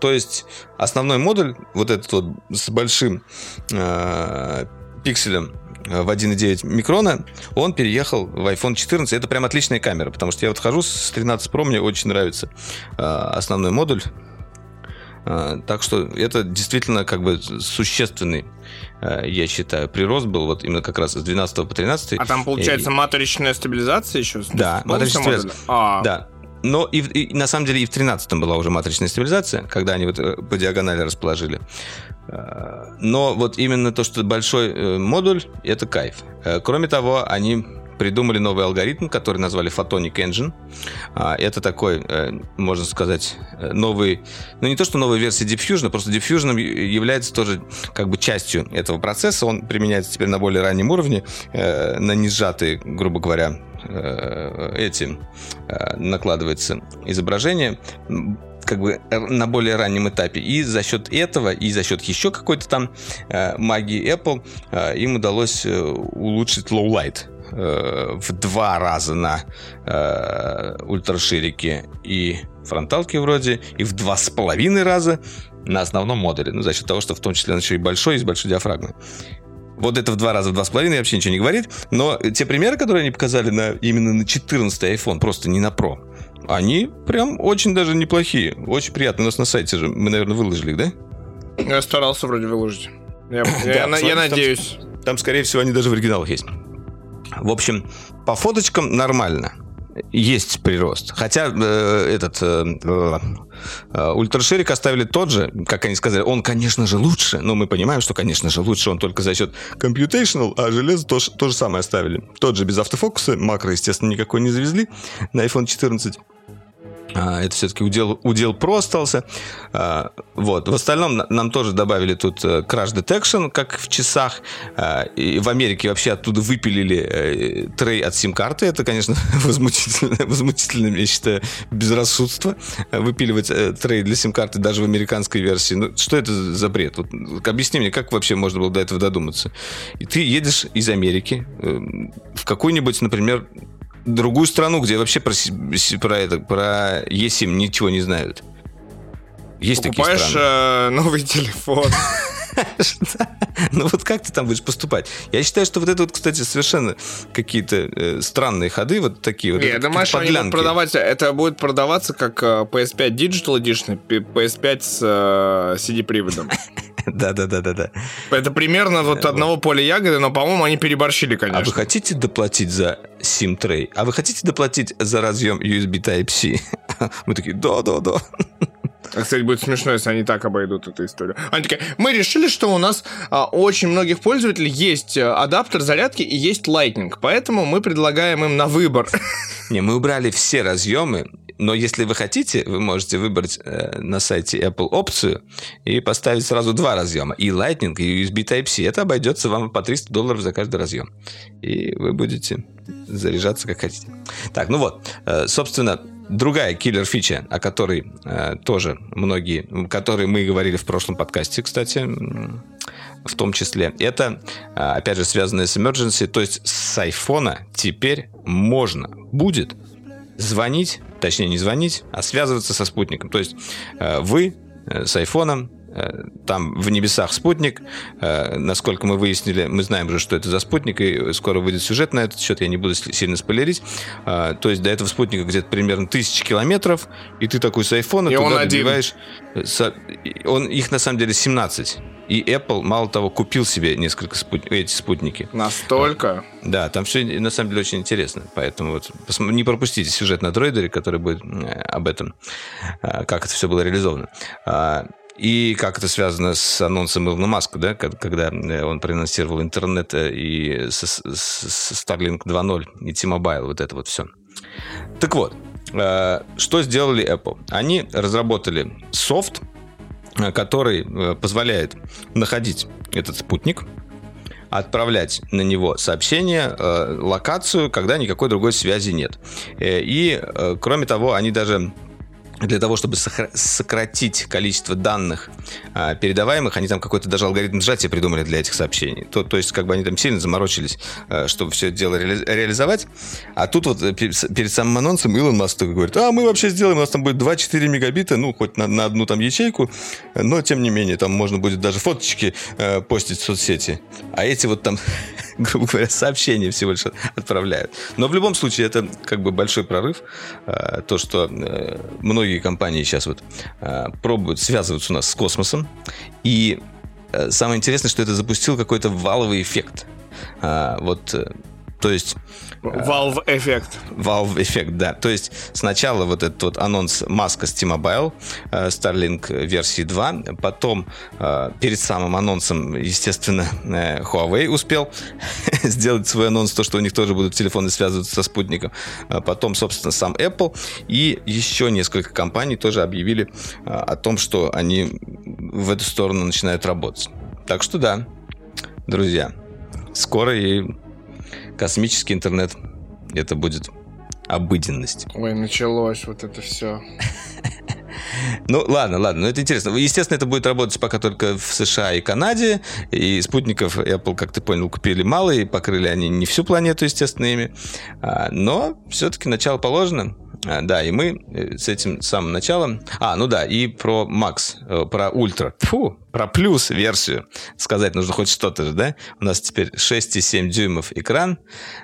То есть основной модуль, вот этот вот с большим э, пикселем в 1,9 микрона, он переехал в iPhone 14. Это прям отличная камера, потому что я вот хожу с 13 Pro, мне очень нравится э, основной модуль. Э, так что это действительно как бы существенный, э, я считаю, прирост был вот именно как раз с 12 по 13. А там получается и... матричная стабилизация еще? Да, матричная стабилизация. А. Да, но и, и на самом деле и в 13-м была уже матричная стабилизация, когда они вот э, по диагонали расположили. Э, но вот именно то, что большой э, модуль, это кайф. Кроме того, они придумали новый алгоритм, который назвали Photonic Engine. Это такой, можно сказать, новый, ну не то, что новая версия Diffusion, просто Diffusion является тоже как бы частью этого процесса. Он применяется теперь на более раннем уровне, на не сжатые, грубо говоря, Э, эти э, накладывается изображение как бы на более раннем этапе. И за счет этого, и за счет еще какой-то там э, магии Apple им удалось улучшить low light в два раза на э, ультраширике и фронталке вроде, и в два с половиной раза на основном модуле. Ну, за счет того, что в том числе он еще и большой, и с большой диафрагмой. Вот это в два раза, в два с половиной вообще ничего не говорит. Но те примеры, которые они показали на, именно на 14 iPhone, просто не на Pro, они прям очень даже неплохие. Очень приятно. У нас на сайте же. Мы, наверное, выложили их, да? Я старался вроде выложить. Я, я, я, я надеюсь. Там, там, скорее всего, они даже в оригиналах есть. В общем, по фоточкам нормально есть прирост. Хотя э, этот э, э, ультраширик оставили тот же, как они сказали, он, конечно же, лучше, но мы понимаем, что, конечно же, лучше он только за счет computational, а железо то, то же самое оставили. Тот же без автофокуса, макро, естественно, никакой не завезли на iPhone 14. А, это все-таки удел, удел Pro остался. А, вот. В остальном нам тоже добавили тут э, Crash Detection, как в часах. А, и в Америке вообще оттуда выпилили э, трей от сим-карты. Это, конечно, возмутительно, возмутительно, я считаю, безрассудство. Выпиливать э, трей для сим-карты даже в американской версии. Ну, что это за бред? Вот, объясни мне, как вообще можно было до этого додуматься? И ты едешь из Америки в какой-нибудь, например, другую страну, где вообще про, про это, про eSIM ничего не знают. Есть Покупаешь такие страны. Э, новый телефон. Ну вот как ты там будешь поступать? Я считаю, что вот это вот, кстати, совершенно какие-то э, странные ходы, вот такие вот. Я думаю, что они будут продавать, это будет продаваться как э, PS5 Digital Edition, PS5 с э, CD-приводом. Да-да-да-да-да. Это примерно вот одного поля ягоды, но, по-моему, они переборщили, конечно. А вы хотите доплатить за SIM-трей? А вы хотите доплатить за разъем USB Type-C? Мы такие, да-да-да. А, кстати, будет смешно, если они так обойдут эту историю. Они такие, мы решили, что у нас а, очень многих пользователей есть а, адаптер зарядки и есть Lightning, поэтому мы предлагаем им на выбор. Не, мы убрали все разъемы, но если вы хотите, вы можете выбрать э, на сайте Apple опцию и поставить сразу два разъема. И Lightning, и USB Type-C. Это обойдется вам по 300 долларов за каждый разъем. И вы будете заряжаться как хотите. Так, ну вот. Э, собственно, другая киллер-фича, о которой э, тоже многие, которые мы говорили в прошлом подкасте, кстати, в том числе, это, э, опять же, связанное с emergency, то есть с айфона теперь можно будет звонить, точнее не звонить, а связываться со спутником. То есть э, вы э, с айфоном там в небесах спутник. Э, насколько мы выяснили, мы знаем уже, что это за спутник, и скоро выйдет сюжет на этот счет, я не буду сильно спойлерить. Э, то есть до этого спутника где-то примерно тысячи километров, и ты такой с айфона и туда он добиваешь... Он, их на самом деле 17. И Apple, мало того, купил себе несколько спут... эти спутники. Настолько? Да, там все на самом деле очень интересно. Поэтому вот не пропустите сюжет на дроидере, который будет об этом, как это все было реализовано. И как это связано с анонсом Илона Маска, да, когда э, он проанонсировал интернет э, и Starlink 2.0 и T-Mobile, вот это вот все. Так вот, э, что сделали Apple? Они разработали софт, который позволяет находить этот спутник, отправлять на него сообщение, локацию, когда никакой другой связи нет. И, кроме того, они даже для того, чтобы сократить количество данных а, передаваемых, они там какой-то даже алгоритм сжатия придумали для этих сообщений. То, то есть, как бы они там сильно заморочились, а, чтобы все это дело ре- реализовать. А тут вот э, перед самым анонсом Илон Маск только говорит, а мы вообще сделаем, у нас там будет 2-4 мегабита, ну, хоть на, на одну там ячейку, но тем не менее, там можно будет даже фоточки э, постить в соцсети. А эти вот там, грубо говоря, сообщения всего лишь отправляют. Но в любом случае, это как бы большой прорыв. Э, то, что э, многие компании сейчас вот э, пробуют связываться у нас с космосом. И э, самое интересное, что это запустил какой-то валовый эффект. А, вот, э, то есть Valve эффект. Valve эффект, да. То есть сначала вот этот вот анонс Маска с T-Mobile, э, Starlink версии 2, потом э, перед самым анонсом, естественно, э, Huawei успел сделать свой анонс, то, что у них тоже будут телефоны связываться со спутником. Потом, собственно, сам Apple и еще несколько компаний тоже объявили о том, что они в эту сторону начинают работать. Так что да, друзья, скоро и космический интернет. Это будет обыденность. Ой, началось вот это все. Ну, ладно, ладно, но это интересно. Естественно, это будет работать пока только в США и Канаде, и спутников Apple, как ты понял, купили мало, и покрыли они не всю планету, естественно, ими. А, но все-таки начало положено. А, да, и мы э, с этим самым началом... А, ну да, и про Max, э, про Ультра. Фу, про плюс версию сказать нужно хоть что-то же, да? У нас теперь 6,7 дюймов экран.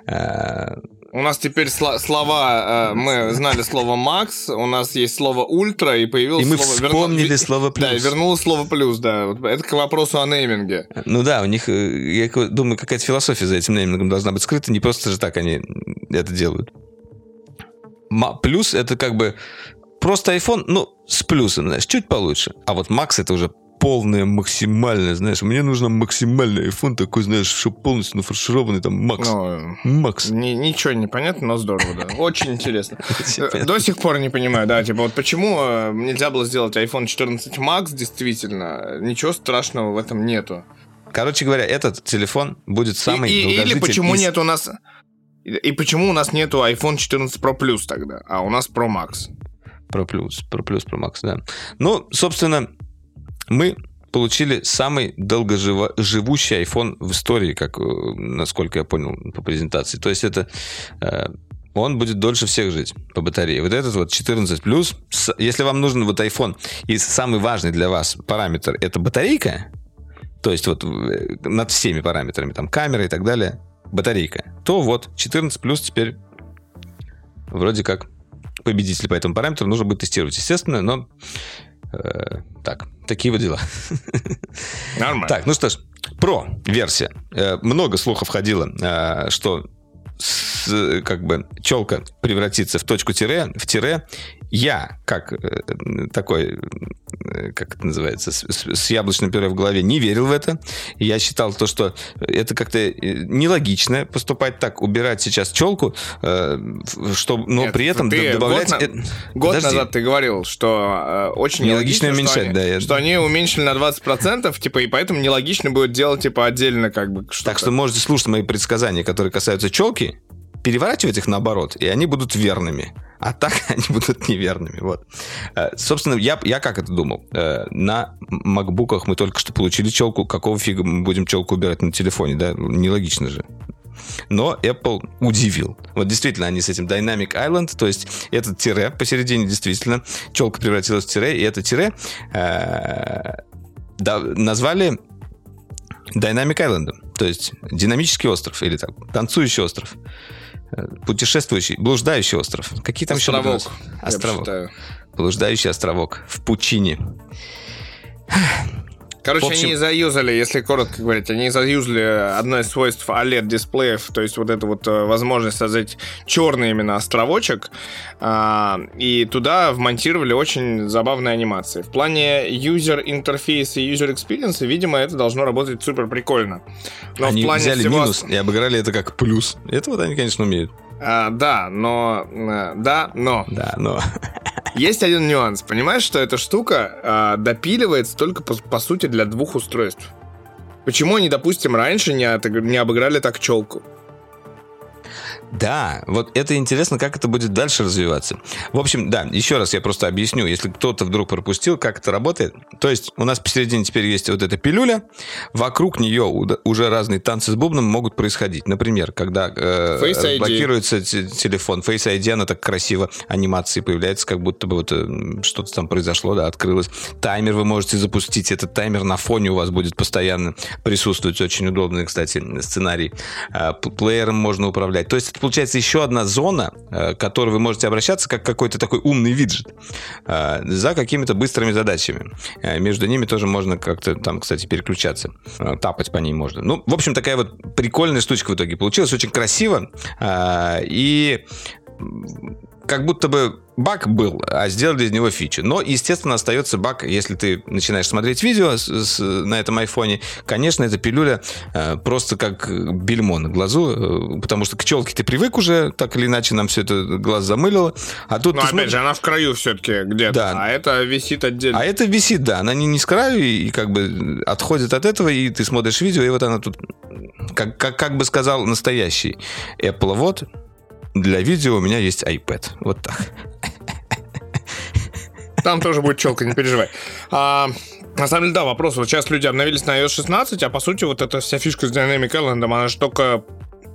А, у нас теперь сло- слова, э, мы знали слово Макс, у нас есть слово ультра, и появилось и мы слово... вспомнили верну... слово плюс. Да, вернулось слово плюс, да. Это к вопросу о нейминге. Ну да, у них, я думаю, какая-то философия за этим неймингом должна быть скрыта, не просто же так они это делают. Плюс это как бы просто iPhone, ну, с плюсом, знаешь, чуть получше. А вот Max это уже полное, максимальное, знаешь, мне нужно максимальный iPhone такой, знаешь, что полностью нафаршированный, там, Макс. Ну, Макс. Ни, ничего не понятно, но здорово, да. Очень интересно. До сих пор не понимаю, да, типа, вот почему э, нельзя было сделать iPhone 14 Max, действительно, ничего страшного в этом нету. Короче говоря, этот телефон будет самый и, Или почему из... нет у нас и почему у нас нету iPhone 14 Pro Plus тогда, а у нас Pro Max? Pro Plus, Pro Plus, Pro Max, да. Ну, собственно, мы получили самый долгоживущий iPhone в истории, как, э, насколько я понял по презентации. То есть это э, он будет дольше всех жить по батарее. Вот этот вот 14 плюс, если вам нужен вот iPhone, и самый важный для вас параметр это батарейка, то есть вот э, над всеми параметрами, там камера и так далее, батарейка, то вот 14 плюс теперь вроде как победитель по этому параметру нужно будет тестировать, естественно, но э, так, такие вот дела. Нормально. Так, ну что ж, про версия. Э, много слухов ходило, э, что с, как бы челка превратится в точку тире, в тире, я, как э, такой, как это называется, с, с яблочным пюре в голове, не верил в это. Я считал то, что это как-то э, нелогично поступать так, убирать сейчас челку, э, что, но Нет, при этом ты добавлять... Год, на... год назад ты говорил, что э, очень нелогично, нелогично уменьшать, что они, да. Я... Что они уменьшили на 20%, типа, и поэтому нелогично будет делать, типа, отдельно как бы что-то. Так что можете слушать мои предсказания, которые касаются челки, переворачивать их наоборот, и они будут верными. А так они будут неверными. Вот. Э, собственно, я, я как это думал? Э, на макбуках мы только что получили челку. Какого фига мы будем челку убирать на телефоне? Да? Нелогично же. Но Apple удивил. Вот действительно, они с этим Dynamic Island, то есть этот тире посередине действительно, челка превратилась в тире, и это тире э, да, назвали Dynamic Island, то есть динамический остров, или так, танцующий остров. Э, путешествующий, блуждающий остров. Какие там островок, еще? Островок. Блуждающий островок в пучине. Короче, общем... они заюзали, если коротко говорить, они заюзали одно из свойств OLED-дисплеев, то есть вот эту вот э, возможность создать черный именно островочек, а, и туда вмонтировали очень забавные анимации. В плане user интерфейса и user experience, видимо, это должно работать супер прикольно. Но они в плане взяли всего... минус и обыграли это как плюс. Это вот они, конечно, умеют. А, да, но... Э, да, но... Да, но... Есть один нюанс. Понимаешь, что эта штука а, допиливается только, по, по сути, для двух устройств? Почему они, допустим, раньше не, от, не обыграли так челку? Да, вот это интересно, как это будет дальше развиваться. В общем, да, еще раз я просто объясню, если кто-то вдруг пропустил, как это работает. То есть у нас посередине теперь есть вот эта пилюля, вокруг нее уже разные танцы с бубном могут происходить. Например, когда э, блокируется телефон, Face ID, она так красиво анимации появляется, как будто бы вот э, что-то там произошло, да, открылось. Таймер вы можете запустить, этот таймер на фоне у вас будет постоянно присутствовать. Очень удобный, кстати, сценарий. Э, плеером можно управлять. То есть это получается еще одна зона, э, к которой вы можете обращаться как какой-то такой умный виджет э, за какими-то быстрыми задачами. Э, между ними тоже можно как-то там, кстати, переключаться. Тапать по ней можно. Ну, в общем, такая вот прикольная штучка в итоге получилась. Очень красиво. И как будто бы баг был, а сделали из него фичу. Но, естественно, остается баг, если ты начинаешь смотреть видео с, с, на этом айфоне. Конечно, эта пилюля э, просто как бельмо на глазу, э, потому что к челке ты привык уже, так или иначе нам все это глаз замылило. А тут Но опять смотришь... же, она в краю все-таки где-то, да. а это висит отдельно. А это висит, да, она не, не с краю и, и как бы отходит от этого, и ты смотришь видео, и вот она тут, как, как, как бы сказал настоящий Apple, вот, для видео у меня есть iPad. Вот так. Там тоже будет челка, не переживай. А, на самом деле, да, вопрос. Вот сейчас люди обновились на iOS 16, а по сути вот эта вся фишка с Dynamic Island, она же только,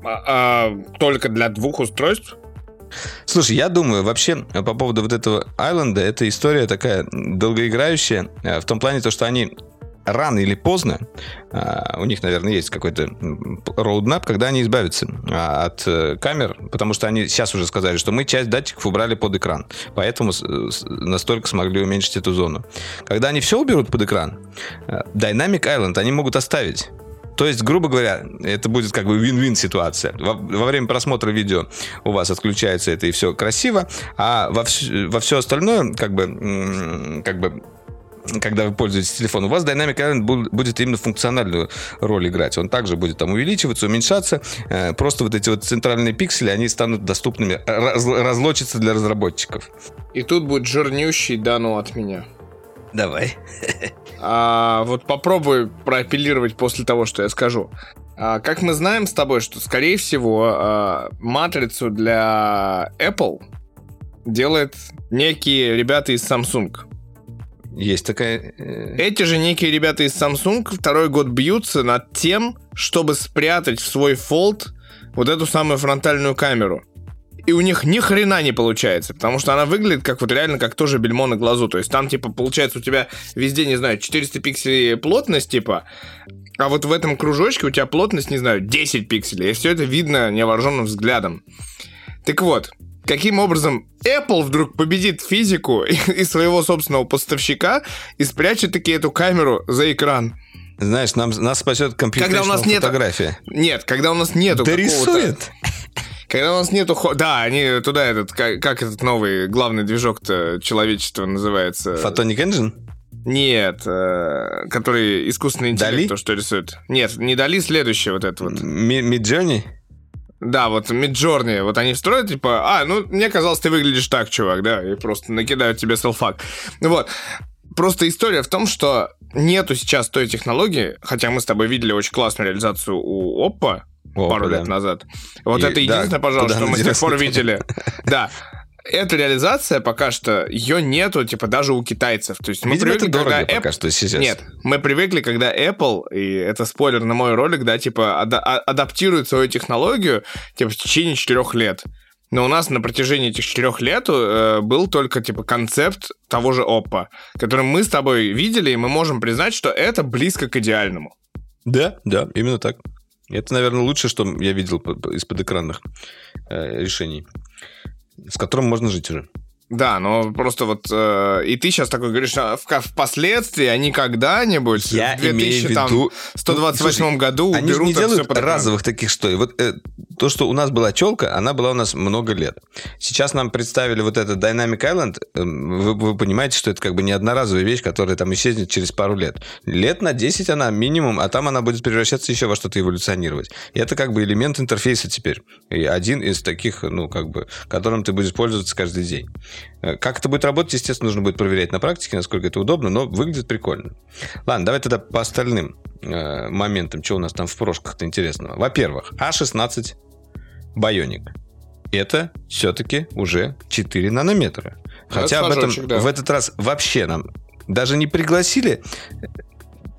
а, а, только для двух устройств. Слушай, я думаю, вообще по поводу вот этого Айленда, эта история такая долгоиграющая, э, в том плане, то, что они рано или поздно, а, у них, наверное, есть какой-то роудмап, когда они избавятся а, от э, камер, потому что они сейчас уже сказали, что мы часть датчиков убрали под экран, поэтому настолько смогли уменьшить эту зону. Когда они все уберут под экран, э, Dynamic Island они могут оставить. То есть, грубо говоря, это будет как бы вин-вин ситуация. Во, во время просмотра видео у вас отключается это и все красиво, а во, вс- во все остальное как бы, как бы когда вы пользуетесь телефоном, у вас Dynamic Island будет именно функциональную роль играть. Он также будет там увеличиваться, уменьшаться. Э, просто вот эти вот центральные пиксели, они станут доступными, раз, разлочиться для разработчиков. И тут будет жирнющий дану от меня. Давай. А, вот попробуй проапеллировать после того, что я скажу. А, как мы знаем с тобой, что, скорее всего, а, матрицу для Apple делает некие ребята из Samsung. Есть такая... Э, Эти же некие ребята из Samsung второй год бьются над тем, чтобы спрятать в свой фолд вот эту самую фронтальную камеру. И у них ни хрена не получается, потому что она выглядит как вот реально как тоже бельмо на глазу. То есть там, типа, получается у тебя везде, не знаю, 400 пикселей плотность, типа, а вот в этом кружочке у тебя плотность, не знаю, 10 пикселей. И все это видно невооруженным взглядом. Так вот, каким образом Apple вдруг победит физику и своего собственного поставщика и спрячет таки эту камеру за экран. Знаешь, нам, нас спасет компьютерная когда у нас фотография. Нет, нет, когда у нас нету Да рисует. Когда у нас нету... Да, они туда этот... Как, как этот новый главный движок-то человечества называется? Photonic Engine? Нет, э, который искусственный интеллект, Дали? то, что рисует. Нет, не Дали, следующее вот это вот. Midjourney? Да, вот Midjourney, вот они строят, типа, а, ну, мне казалось, ты выглядишь так, чувак, да, и просто накидают тебе селфак. Вот. Просто история в том, что нету сейчас той технологии, хотя мы с тобой видели очень классную реализацию у Oppo, Опа, пару да. лет назад. Вот и, это единственное, да, пожалуйста, что мы с тех пор видели. Да эта реализация пока что, ее нету, типа, даже у китайцев. То есть мы Видимо, привыкли, когда Apple... пока что сейчас. Нет, мы привыкли, когда Apple, и это спойлер на мой ролик, да, типа, ада- а, адаптирует свою технологию, типа, в течение четырех лет. Но у нас на протяжении этих четырех лет э, был только, типа, концепт того же Oppo, который мы с тобой видели, и мы можем признать, что это близко к идеальному. Да, да, именно так. Это, наверное, лучшее, что я видел из-под экранных э, решений с которым можно жить уже. Да, но просто вот э, и ты сейчас такой говоришь, а в, впоследствии они когда-нибудь Я в 2028 ну, году они же не делают разовых таких что. Вот э, то, что у нас была челка, она была у нас много лет. Сейчас нам представили вот этот Dynamic Island. Э, вы, вы понимаете, что это как бы не одноразовая вещь, которая там исчезнет через пару лет. Лет на 10 она минимум, а там она будет превращаться еще во что-то эволюционировать. И это как бы элемент интерфейса теперь. И один из таких, ну, как бы, которым ты будешь пользоваться каждый день. Э, как это будет работать, естественно, нужно будет проверять на практике, насколько это удобно, но выглядит прикольно. Ладно, давай тогда по остальным э, моментам, что у нас там в прошках-то интересного. Во-первых, А16 Bionic. Это все-таки уже 4 нанометра. Хотя об этом да. в этот раз вообще нам даже не пригласили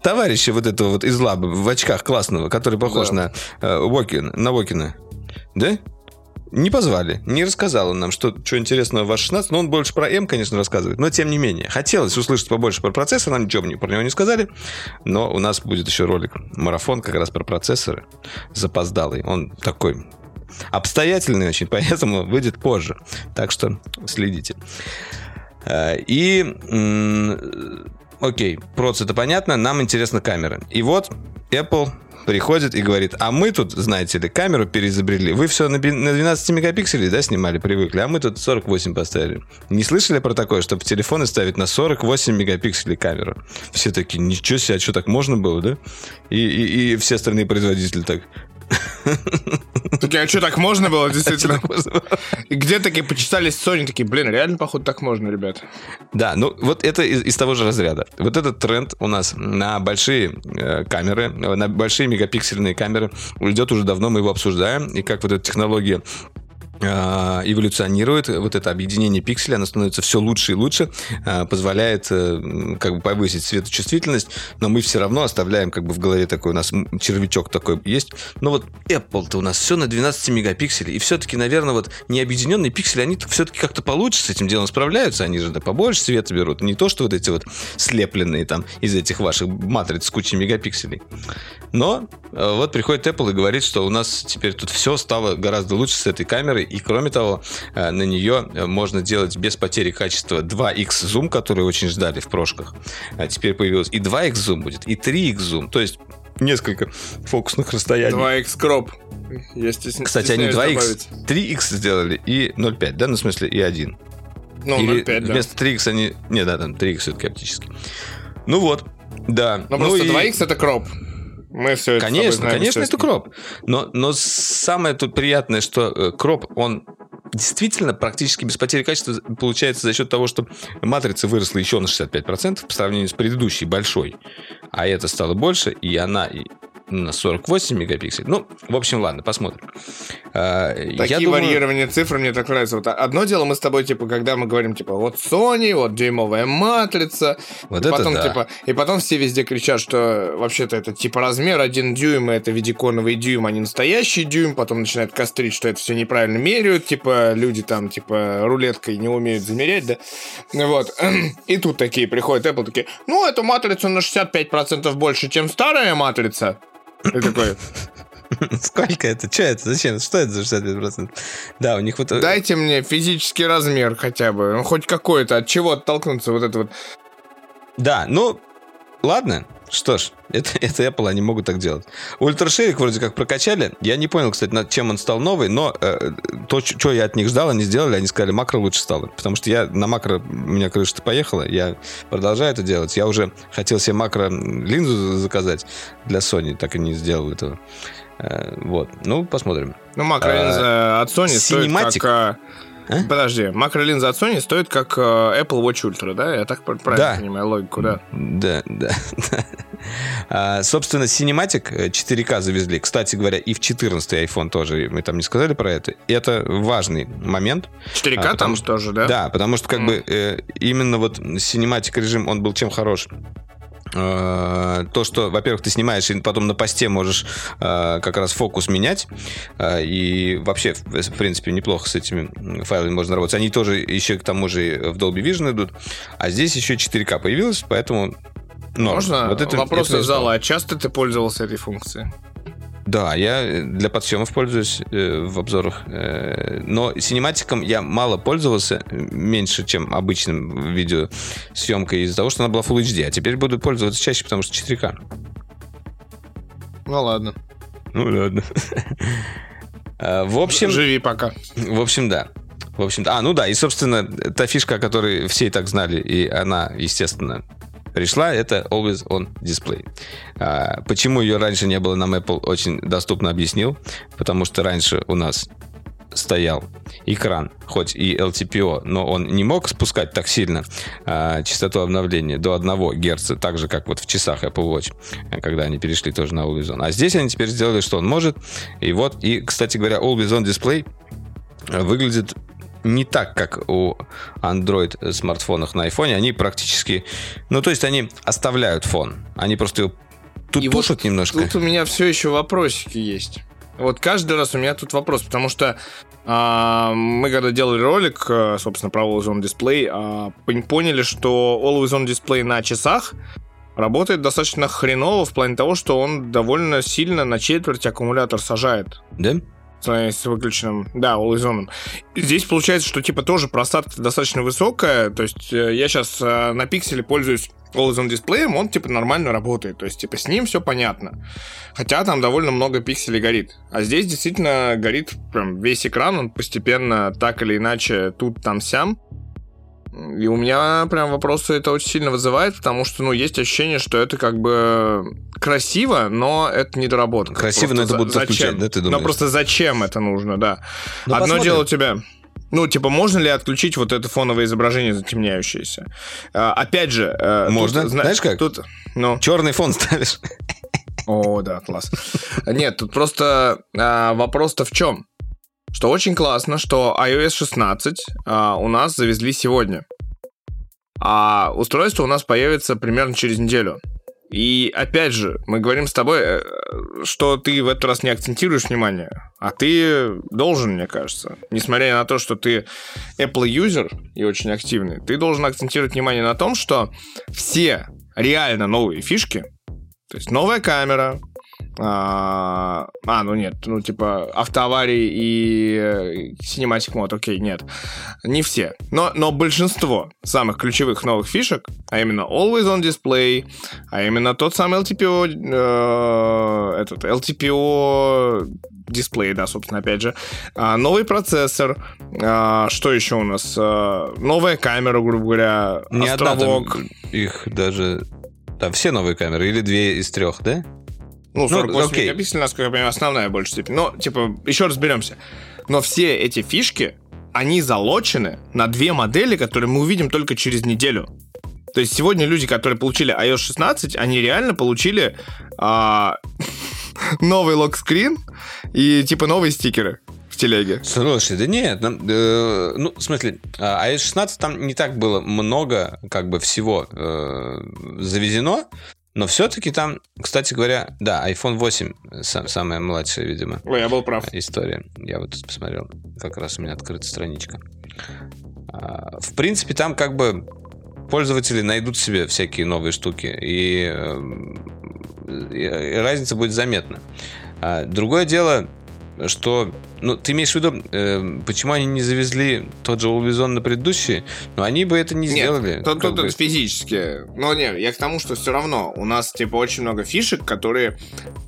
товарища вот этого вот из лаба в очках классного, который похож Да. на э, Уокин- на Вокина. Да? Не позвали, не рассказал он нам, что, что интересного в ваш 16, но он больше про М, конечно, рассказывает, но тем не менее. Хотелось услышать побольше про процессор, нам ничего про него не сказали, но у нас будет еще ролик, марафон как раз про процессоры, запоздалый. Он такой обстоятельный очень, поэтому выйдет позже. Так что следите. Э, И, окей, проц это понятно, нам интересна камера. И вот Apple приходит и говорит, а мы тут, знаете ли, камеру переизобрели. Вы все на би- на 12 мегапикселей, да, снимали, привыкли, а мы тут 48 поставили. Не слышали про такое, чтобы телефоны ставить на 48 мегапикселей камеру? Все такие, ничего себе, а что так можно было, да? И, и- и все остальные производители так, Такие, а что, так можно было, «А чё действительно? так можно было?» И где такие почитались Sony, такие, блин, реально, походу, так можно, ребят. Да, ну вот это из, из того же разряда. Вот этот тренд у нас на большие э, камеры, на большие мегапиксельные камеры идет уже давно, мы его обсуждаем. И как вот эта технология эволюционирует, вот это объединение пикселей, оно становится все лучше и лучше, э, позволяет э, как бы повысить светочувствительность, но мы все равно оставляем как бы в голове такой у нас червячок такой есть. Но вот Apple-то у нас все на 12 мегапикселей, и все-таки, наверное, вот не объединенные пиксели, они все-таки как-то получше с этим делом справляются, они же да, побольше света берут, не то, что вот эти вот слепленные там из этих ваших матриц с кучей мегапикселей. Но э, вот приходит Apple и говорит, что у нас теперь тут все стало гораздо лучше с этой камерой, и кроме того, э, на нее э, можно делать без потери качества 2x зум, который очень ждали в прошках. А теперь появилось и 2x зум будет, и 3x зум, то есть несколько фокусных расстояний. 2x кроп. Я стесня- Кстати, они стесняюсь 2x, добавить. 3x сделали и 0,5, да, ну, в смысле, и 1. Ну, Или 0,5, да. вместо 3x они... Не, да, там 3x все-таки оптически. Ну вот, да. Ну, просто и- 2x это кроп. Мы все это Конечно, знаем, конечно, это кроп. Но, но самое тут приятное, что э, кроп, он действительно практически без потери качества получается за счет того, что матрица выросла еще на 65% по сравнению с предыдущей большой. А это стало больше, и она на 48 мегапикселей. Ну, в общем, ладно, посмотрим. А, Такие я думаю- варьирования цифр мне так нравятся. Вот одно дело мы с тобой, типа, когда мы говорим, типа, вот Sony, вот дюймовая матрица. Вот и это потом, да. типа, и потом все везде кричат, что вообще-то это типа размер один дюйм, это видиконовый дюйм, а не настоящий дюйм. Потом начинают кострить, что это все неправильно меряют. Типа, люди там, типа, рулеткой не умеют замерять, да. Вот. И тут такие приходят Apple, такие, ну, эту матрицу на 65% больше, чем старая матрица. Такой, Сколько это? Что это? Зачем? Что это за 65%? Да, у них вот... Дайте мне физический размер хотя бы, ну, хоть какой-то, от чего оттолкнуться вот это вот. Да, ну, ладно. Что ж, это, это Apple, они могут так делать. Ультрашерик вроде как прокачали. Я не понял, кстати, над чем он стал новый, но э, то, что я от них ждал, они сделали. Они сказали, макро лучше стало. Потому что я на макро, у меня крыша-то поехала, я продолжаю это делать. Я уже хотел себе макро-линзу заказать для Sony, так и не сделал этого. Э, вот, ну, посмотрим. Ну, макролинза от Sony стоит Cinematic. как... а? Подожди, макролинза от Sony стоит как а, Apple Watch Ultra, да? Я так пр- правильно Да. понимаю логику, да? Да, да. да. А, собственно, Cinematic э, 4К завезли. Кстати говоря, и в 14 iPhone тоже. Мы там не сказали про это. Это важный момент. 4К А, там потому что- тоже, да? Да, потому что как Мгм. бы э, именно вот Cinematic режим, он был чем хорош? Э, То, что, во-первых, ты снимаешь, и потом на посте можешь э, как раз фокус менять. Э, И вообще, в в принципе, неплохо с этими файлами можно работать. Они тоже еще к тому же в Dolby Vision идут. А здесь еще 4К появилось, поэтому... норм. Можно Вот это- вопрос это из зала. А часто ты пользовался этой функцией? Да, я для подсъемов пользуюсь э, в обзорах. Э, но синематиком я мало пользовался, э, меньше, чем обычным видеосъемкой, из-за того, что она была Full HD. А теперь буду пользоваться чаще, потому что 4К. Ну ладно. Ну ладно. А, В общем, Живи пока. в общем, да. В общем, а, ну да, и, собственно, та фишка, о которой все и так знали, и она, естественно, пришла, это Always On Display. А, почему ее раньше не было нам Apple, очень доступно объяснил, потому что раньше у нас стоял экран, хоть и LTPO, но он не мог спускать так сильно э, частоту обновления до 1 Гц, так же, как вот в часах Apple Watch, когда они перешли тоже на Always On. А здесь они теперь сделали, что он может. И вот, и, кстати говоря, Always On дисплей выглядит не так, как у Android смартфонах на iPhone. Они практически... Ну, то есть они оставляют фон. Они просто его тут И пушат вот немножко. Тут у меня все еще вопросики есть. Вот каждый раз у меня тут вопрос, потому что а, мы когда делали ролик, а, собственно, про Always On Display, а, пон- поняли, что Always On Display на часах работает достаточно хреново в плане того, что он довольно сильно на четверть аккумулятор сажает Да? С выключенным, да. И Здесь получается, что типа тоже просадка достаточно высокая, то есть э, я сейчас на пикселе пользуюсь Always On дисплеем, он типа нормально работает, то есть типа с ним все понятно. Хотя там довольно много пикселей горит. А здесь действительно горит прям весь экран, он постепенно так или иначе тут, там, сям. И у меня прям вопросы это очень сильно вызывает, потому что, ну, есть ощущение, что это как бы красиво, но это недоработка. Красиво, но Просто это будут за- отключать, да, ты Но думаешь? просто зачем это нужно, да. Ну, Одно посмотрим. дело у тебя... Ну, типа, можно ли отключить вот это фоновое изображение затемняющееся? А, опять же... э, Можно. тут, зна- Знаешь как? Тут, ну... Черный фон ставишь. О, да, класс. Нет, тут просто а, вопрос-то в чем? Что очень классно, что iOS 16 а, у нас завезли сегодня. А устройство у нас появится примерно через неделю. И опять же, мы говорим с тобой, э, что ты в этот раз не акцентируешь внимание, а ты должен, мне кажется. Несмотря на то, что ты Apple юзер и очень активный, ты должен акцентировать внимание на том, что все реально новые фишки, то есть новая камера, а, а, ну нет, ну типа автоаварии и э, Cinematic Mode, окей, нет. Не все. Но, но большинство самых ключевых новых фишек, а именно Always On Display, а именно тот самый LTPO, э, этот LTPO дисплей, да, собственно, опять же. А, новый процессор. а, что еще у нас? А, новая камера, грубо говоря. Не одна островок. их даже... Там все новые камеры или две из трех, да? Ну, 48 окей. мегапикселей, насколько я понимаю, основная большая степень. Но, типа, еще разберемся. Но все эти фишки, они залочены на две модели, которые мы увидим только через неделю. То есть сегодня люди, которые получили iOS 16, они реально получили а, новый локскрин и типа новые стикеры в телеге. Слушай, да нет, нам, э, ну, в смысле, а, iOS 16 там не так было много, как бы, всего э, завезено, но все-таки там, кстати говоря, да, iPhone 8 сам- самая младшая, видимо, Ой, я был прав. история. Я вот тут посмотрел, как раз у меня открыта страничка. А, В принципе, там как бы пользователи найдут себе всякие новые штуки, и, э, и разница будет заметна. А, Другое дело, что, ну, ты имеешь в виду, э, почему они не завезли тот же On на предыдущий, но они бы это не сделали. Нет, тут, как тут бы. это физически. Но нет, я к тому, что все равно у нас, типа, очень много фишек, которые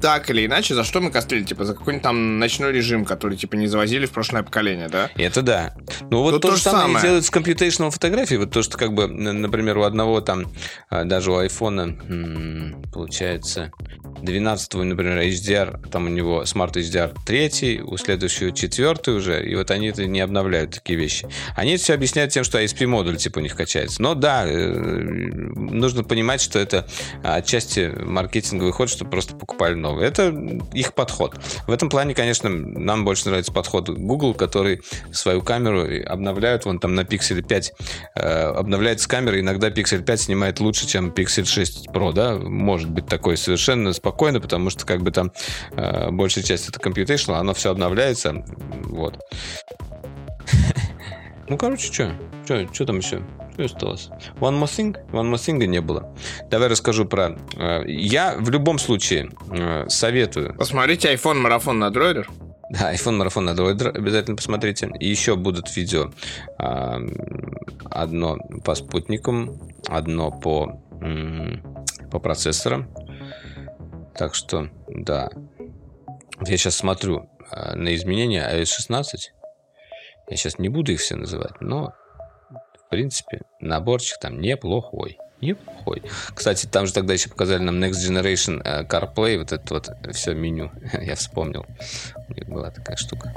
так или иначе, за что мы кострили? Типа, за какой-нибудь там ночной режим, который, типа, не завозили в прошлое поколение, да? Это да. Ну вот Тут то, то же самое, самое. делают с computational фотографией. Вот то, что как бы, например, у одного там, а, даже у айфона, получается, 12 например, HDR, там у него Smart HDR 3, у следующего 4 уже, и вот они не обновляют такие вещи. Они все объясняют тем, что ISP-модуль типа у них качается. Но да, э, нужно понимать, что это отчасти маркетинговый ход, что просто покупали новые. Это их подход. В этом плане, конечно, нам больше нравится подход Google, который свою камеру обновляют, вон там на Pixel 5 э, обновляется камера, иногда Pixel 5 снимает лучше, чем Pixel 6 Pro, да, может быть такое совершенно спокойно, потому что как бы там э, большая часть это computational, оно все обновляется, вот. Ну, короче, что? Что там еще? Что осталось? One More Thing? One More Thing не было. Давай расскажу про... э, Я в любом случае э, советую Посмотрите iPhone марафон на дройдер. да, iPhone марафон на Android обязательно посмотрите. И еще будут видео. а, Одно по спутникам, одно по, по процессорам. Так что, да. Я сейчас смотрю на изменения iOS 16. Я сейчас не буду их все называть, но, в принципе, наборчик там неплохой. Неплохой. Кстати, там же тогда еще показали нам Next Generation э, CarPlay, вот это вот все меню. Я вспомнил. У них была такая штука.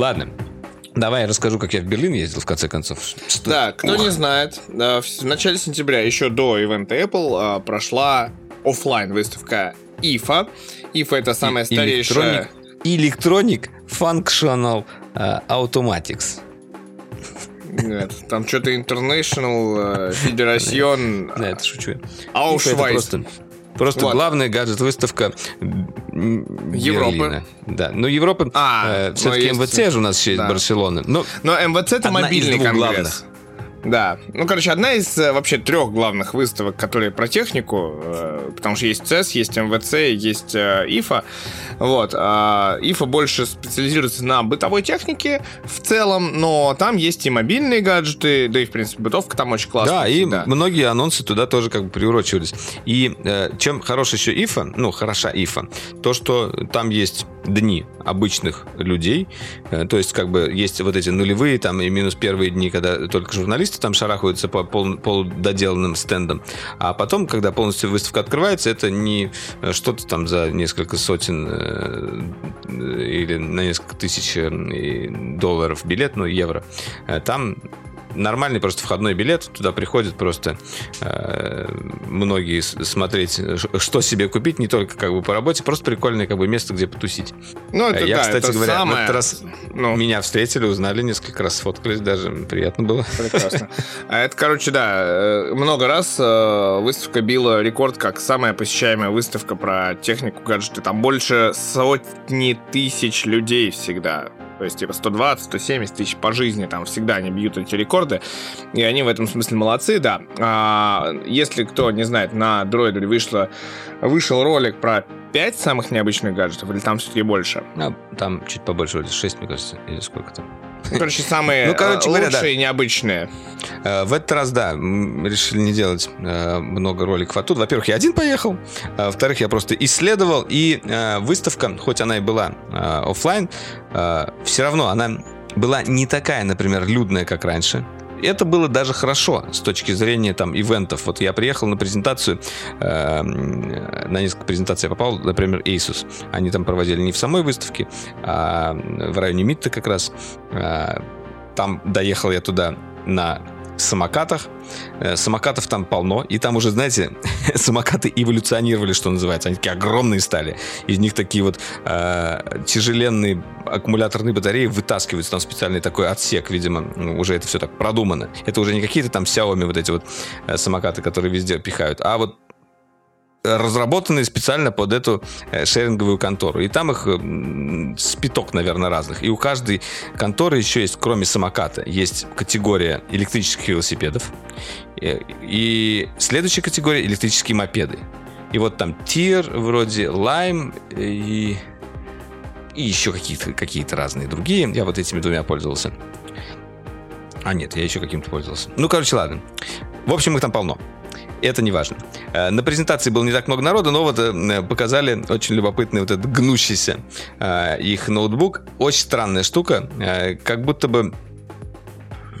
Ладно, Давай я расскажу, как я в Берлин ездил, в конце концов. Что? Да, кто Ох. не знает, в начале сентября, еще до ивента Apple, а, прошла офлайн выставка IFA. IFA это самая старейшая... Electronic Functional uh, Automatics. Нет, там что-то International Federation... Это шучу. Аушвайс. Просто вот. главная гаджет-выставка Европы. Да, но Европа... А, э, все-таки МВЦ же у нас еще да. есть Барселона. Но, но МВЦ это мобильный конгресс. Главных. Да. Ну, короче, одна из э, вообще трех главных выставок, которые про технику, э, потому что есть CES, есть МВЦ, есть э, ИФА. Вот. А ИФА больше специализируется на бытовой технике в целом, но там есть и мобильные гаджеты, да и, в принципе, бытовка там очень классная. Да, и многие анонсы туда тоже как бы приурочивались. И чем хорош еще ИФА, ну, хороша ИФА, то, что там есть дни обычных людей, то есть как бы есть вот эти нулевые там и минус первые дни, когда только журналисты журналисты там шарахаются по пол, полудоделанным стендам. А потом, когда полностью выставка открывается, это не э, что-то там за несколько сотен э, или на несколько тысяч э, долларов билет, ну, евро. Там нормальный просто входной билет. Туда приходят просто э, многие смотреть, что себе купить, не только как бы по работе, просто прикольное как бы место, где потусить. Ну, это, Я, да, кстати это говоря, самое... этот раз ну... меня встретили, узнали, несколько раз сфоткались, даже приятно было. Прекрасно. А это, короче, да, э, много раз э, выставка била рекорд как самая посещаемая выставка про технику, гаджеты. Там больше сотни тысяч людей всегда то есть, типа, 120, 170 тысяч по жизни, там всегда они бьют эти рекорды. И они в этом смысле молодцы, да. А, если кто не знает, на дроиде вышло, вышел ролик про 5 самых необычных гаджетов, или там все-таки больше? А, там чуть побольше, вроде 6, мне кажется, или сколько там. Ну, короче, самые ну, короче, лучшие говоря, да. и необычные. Э, в этот раз, да, решили не делать э, много роликов оттуда. Во-первых, я один поехал. А во-вторых, я просто исследовал. И э, выставка, хоть она и была офлайн, все равно она была не такая, например, людная, как раньше это было даже хорошо с точки зрения там ивентов. Вот я приехал на презентацию, э, на несколько презентаций я попал, например, Asus. Они там проводили не в самой выставке, а в районе Митта как раз. Э, там доехал я туда на самокатах. Э, самокатов там полно, и там уже, знаете, самокаты эволюционировали, что называется. Они такие огромные стали. Из них такие вот э, тяжеленные аккумуляторные батареи вытаскиваются. Там специальный такой отсек, видимо, ну, уже это все так продумано. Это уже не какие-то там Xiaomi вот эти вот э, самокаты, которые везде пихают, а вот разработанные специально под эту э, шеринговую контору. И там их спиток, наверное, разных. И у каждой конторы еще есть, кроме самоката, есть категория электрических велосипедов. Э, и следующая категория электрические мопеды. И вот там тир, вроде Lime и, и еще какие-то какие разные другие. Я вот этими двумя пользовался. А нет, я еще каким-то пользовался. Ну, короче, ладно. В общем, их там полно это не важно. Э, на презентации было не так много народа, но вот э, показали очень любопытный вот этот гнущийся э, их ноутбук. Очень странная штука, как будто бы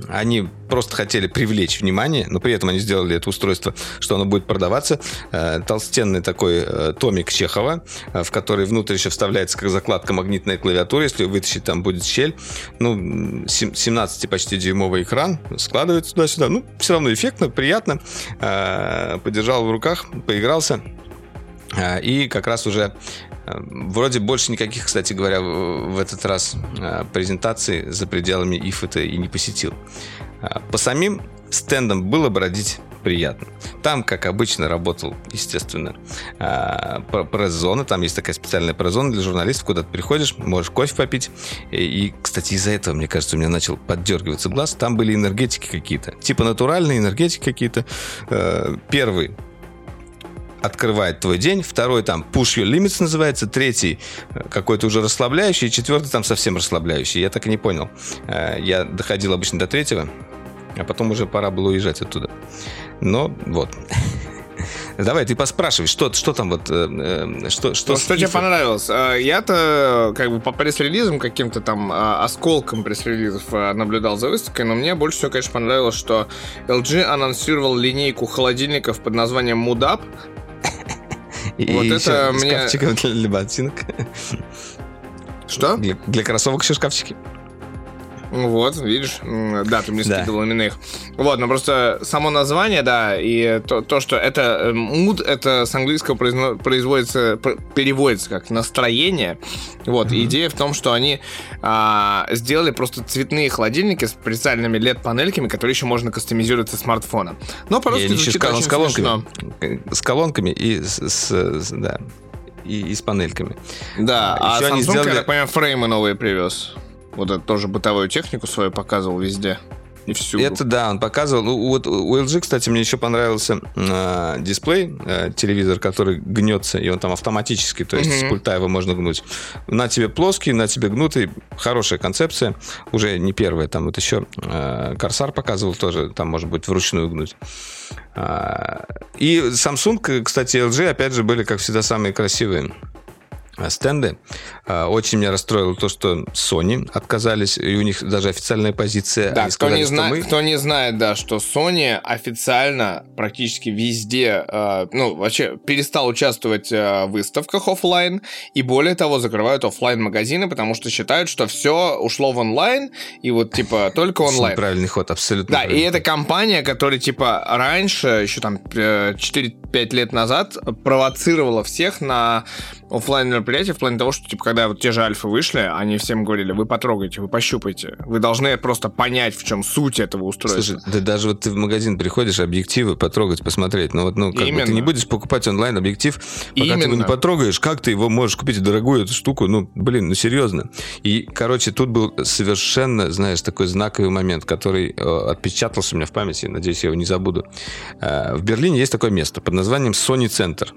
они просто хотели привлечь внимание, но при этом они сделали это устройство, что оно будет продаваться. Э, толстенный такой э, томик Чехова, э, в который внутрь еще вставляется как закладка магнитная клавиатура. Если вытащить, там будет щель. Ну, 17 почти дюймовый экран складывается туда-сюда. Ну, все равно эффектно, приятно. Подержал в руках, поигрался. И как раз уже Вроде больше никаких, кстати говоря, в этот раз презентаций за пределами ифа и не посетил. А, по самим стендам было бродить приятно. Там, как обычно, работал, естественно, а, пресс-зона. Там есть такая специальная пресс-зона для журналистов, куда ты приходишь, можешь кофе попить. И, кстати, из-за этого, мне кажется, у меня начал поддергиваться глаз. Там были энергетики какие-то. Типа натуральные энергетики какие-то. Первый открывает твой день, второй там push your limits называется, третий э, какой-то уже расслабляющий, четвертый там совсем расслабляющий. Я так и не понял. Э, я доходил обычно до третьего, а потом уже пора было уезжать оттуда. Но вот. Давай, ты поспрашивай, что, что там вот, э, что, что, ну, что тебе понравилось? Я-то как бы по пресс-релизам, каким-то там осколком пресс-релизов наблюдал за выставкой, но мне больше всего, конечно, понравилось, что LG анонсировал линейку холодильников под названием Up, и вот это мне... шкафчиков для, для ботинок. Что? Для, для кроссовок еще шкафчики. Вот, видишь, да, ты мне скидывал да. именно их. Вот, но просто само название, да, и то, то что это mood, э, это с английского производится, переводится как настроение. Вот, mm-hmm. идея в том, что они а, сделали просто цветные холодильники с специальными LED-панельками, которые еще можно кастомизировать со смартфона. Но по-русски звучит с колонками. Смешно. С колонками и с, с, да, и, и с панельками. Да, а, а Samsung, сделали... я так понимаю, фреймы новые привез. Вот это тоже бытовую технику свою показывал везде. И всюду. Это да, он показывал. Ну, вот у LG, кстати, мне еще понравился э, дисплей, э, телевизор, который гнется, и он там автоматически, то есть mm-hmm. с пульта его можно гнуть. На тебе плоский, на тебе гнутый. Хорошая концепция. Уже не первая. Там вот еще э, Корсар показывал тоже, там может быть вручную гнуть. Э, и Samsung, кстати, LG, опять же, были, как всегда, самые красивые стенды. А, очень меня расстроило то, что Sony отказались, и у них даже официальная позиция. Да, кто, сказали, не зна... мы... кто не знает, да, что Sony официально практически везде, э, ну, вообще перестал участвовать э, в выставках офлайн, и более того, закрывают офлайн магазины, потому что считают, что все ушло в онлайн, и вот, типа, только онлайн. Правильный ход, абсолютно. Да, и это компания, которая, типа, раньше, еще там 4-5 лет назад, провоцировала всех на офлайн мероприятия в плане того, что, типа, когда вот те же альфы вышли, они всем говорили, вы потрогайте, вы пощупайте. Вы должны просто понять, в чем суть этого устройства. Слушай, да даже вот ты в магазин приходишь, объективы потрогать, посмотреть. Ну вот, ну, как Именно. бы ты не будешь покупать онлайн объектив, пока Именно. ты его не потрогаешь. Как ты его можешь купить дорогую эту штуку? Ну, блин, ну серьезно. И, короче, тут был совершенно, знаешь, такой знаковый момент, который э, отпечатался у меня в памяти, надеюсь, я его не забуду. Э, в Берлине есть такое место под названием Sony Center.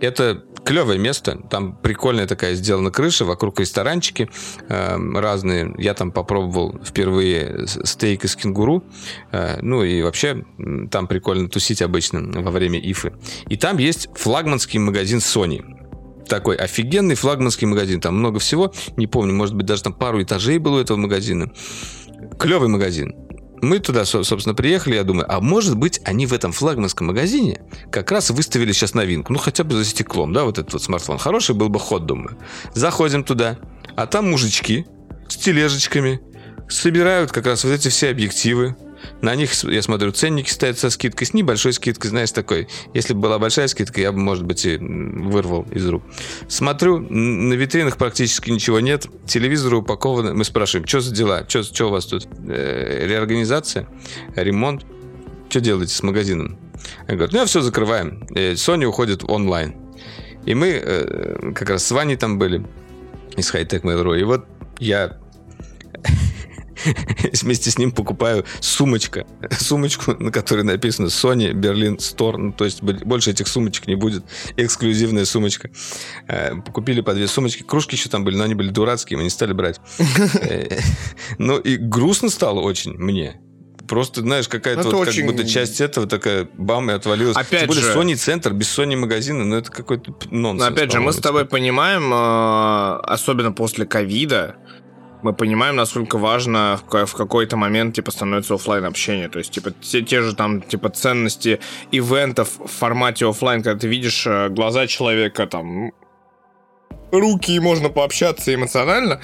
Это клевое место. Там прикольная такая сделана крыша, вокруг ресторанчики э, разные. Я там попробовал впервые стейк из кенгуру. Э, ну и вообще там прикольно тусить обычно во время ифы. И там есть флагманский магазин Sony такой офигенный флагманский магазин. Там много всего. Не помню, может быть, даже там пару этажей было у этого магазина. Клевый магазин мы туда, собственно, приехали, я думаю, а может быть, они в этом флагманском магазине как раз выставили сейчас новинку, ну, хотя бы за стеклом, да, вот этот вот смартфон. Хороший был бы ход, думаю. Заходим туда, а там мужички с тележечками собирают как раз вот эти все объективы, на них, я смотрю, ценники стоят со скидкой, с небольшой скидкой, знаешь, такой. Если бы была большая скидка, я бы, может быть, и вырвал из рук. Смотрю, на витринах практически ничего нет. Телевизоры упакованы. Мы спрашиваем, что за дела? Что, что у вас тут? Э, реорганизация? Ремонт? Что делаете с магазином? Я говорю, ну, все закрываем. Э, Sony уходит онлайн. И мы э, как раз с Ваней там были из Hightech Mail.ru. И вот я вместе с ним покупаю сумочка. Сумочку, на которой написано Sony Berlin Store. Ну, то есть больше этих сумочек не будет. Эксклюзивная сумочка. Э, купили по две сумочки. Кружки еще там были, но они были дурацкие, мы не стали брать. Э, ну и грустно стало очень мне просто, знаешь, какая-то ну, вот, очень... как будто часть этого такая бам и отвалилась. Опять Тем более же... Sony центр без Sony магазина, ну это какой-то нонсенс. Но опять же, мы с тобой понимаем, э, особенно после ковида, мы понимаем, насколько важно в какой-то момент, типа, становится офлайн общение. То есть, типа, все те же там, типа, ценности ивентов в формате офлайн, когда ты видишь э, глаза человека, там, руки, и можно пообщаться эмоционально.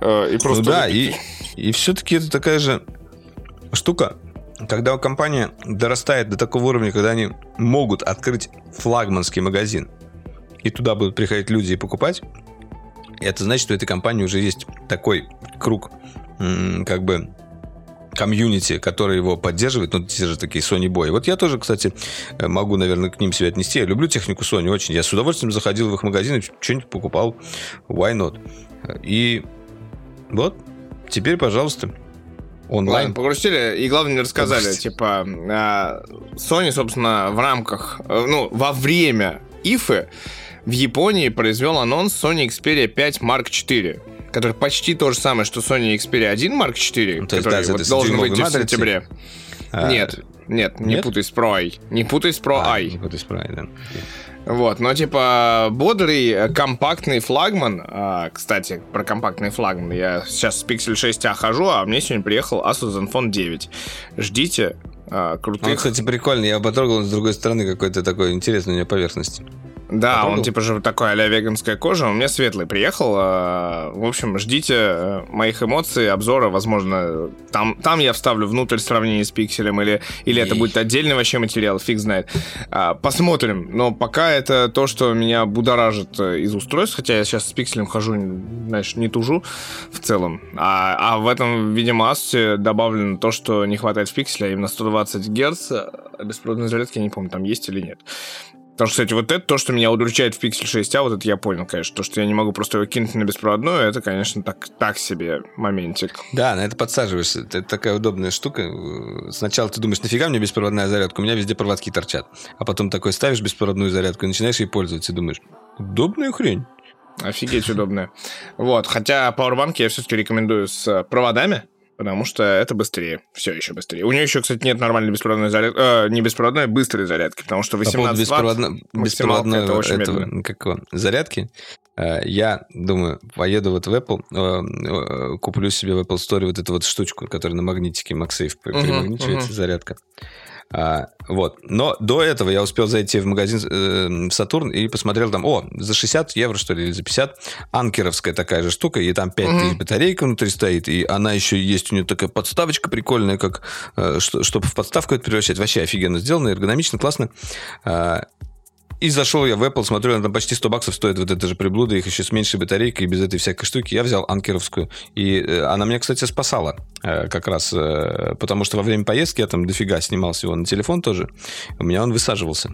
Э, и просто... Ну да, и, и все-таки это такая же штука, когда компания дорастает до такого уровня, когда они могут открыть флагманский магазин, и туда будут приходить люди и покупать, это значит, что у этой компании уже есть такой круг, как бы, комьюнити, который его поддерживает, ну, те же такие Sony Boy. Вот я тоже, кстати, э, могу, наверное, к ним себя отнести. Я люблю технику Sony очень. Я с удовольствием заходил в их магазины, что-нибудь покупал. Why not? И вот, теперь, пожалуйста, онлайн. Ладно, погрустили и, главное, не рассказали. Погрустили. Типа, а, Sony, собственно, в рамках, э, ну, во время ИФы в Японии произвел анонс Sony Xperia 5 Mark IV, который почти то же самое, что Sony Xperia 1 Mark IV, ну, который есть, да, вот должен выйти в сентябре. А, нет, нет, не нет? путай с Pro I. Не путай с Pro а, I. Не путай с Pro I, да. Вот, но типа бодрый, э, компактный флагман. А, кстати, про компактный флагман. Я сейчас с Pixel 6a хожу, а мне сегодня приехал Asus Zenfone 9. Ждите, а, крутых. Ну, кстати, прикольно. Я потрогал с другой стороны какой-то такой интересный у него поверхность. Да, Попробовал? он типа же такой а-ля веганская кожа. У меня светлый приехал. А, в общем, ждите э, моих эмоций, обзора. Возможно, там, там я вставлю внутрь сравнение с пикселем, или, или это будет отдельный вообще материал, фиг знает. А, посмотрим. Но пока это то, что меня будоражит э, из устройств, хотя я сейчас с пикселем хожу, знаешь, не тужу в целом. А, а в этом, видимо, Asus добавлено то, что не хватает в пикселе, а именно 120 Гц беспроводной зарядки, я не помню, там есть или нет. Потому что, кстати, вот это то, что меня удручает в Pixel 6a, вот это я понял, конечно. То, что я не могу просто его кинуть на беспроводную, это, конечно, так, так себе моментик. Да, на это подсаживаешься. Это такая удобная штука. Сначала ты думаешь, нафига мне беспроводная зарядка? У меня везде проводки торчат. А потом такой ставишь беспроводную зарядку и начинаешь ей пользоваться. И думаешь, удобная хрень. Офигеть удобная. Вот, хотя Powerbank я все-таки рекомендую с проводами, потому что это быстрее, все еще быстрее. У нее еще, кстати, нет нормальной беспроводной зарядки, э, не беспроводной, а быстрой зарядки, потому что 18 беспроводно... ватт беспроводной это очень этого, медленно. Как зарядки. Э, я думаю, поеду вот в Apple, э, э, куплю себе в Apple Store вот эту вот штучку, которая на магнитике MagSafe примагничивается, uh-huh, uh-huh. зарядка. А, вот. Но до этого я успел зайти в магазин э, в Сатурн и посмотрел там, о, за 60 евро, что ли, или за 50, анкеровская такая же штука, и там 5 тысяч mm-hmm. батарейка внутри стоит, и она еще есть, у нее такая подставочка прикольная, как, э, что, чтобы в подставку это превращать. Вообще офигенно сделано, эргономично, классно. А, и зашел я в Apple, смотрю, она там почти 100 баксов стоит вот эта же приблуда, их еще с меньшей батарейкой и без этой всякой штуки. Я взял анкеровскую. И э, она меня, кстати, спасала э, как раз, э, потому что во время поездки я там дофига снимал всего на телефон тоже. У меня он высаживался.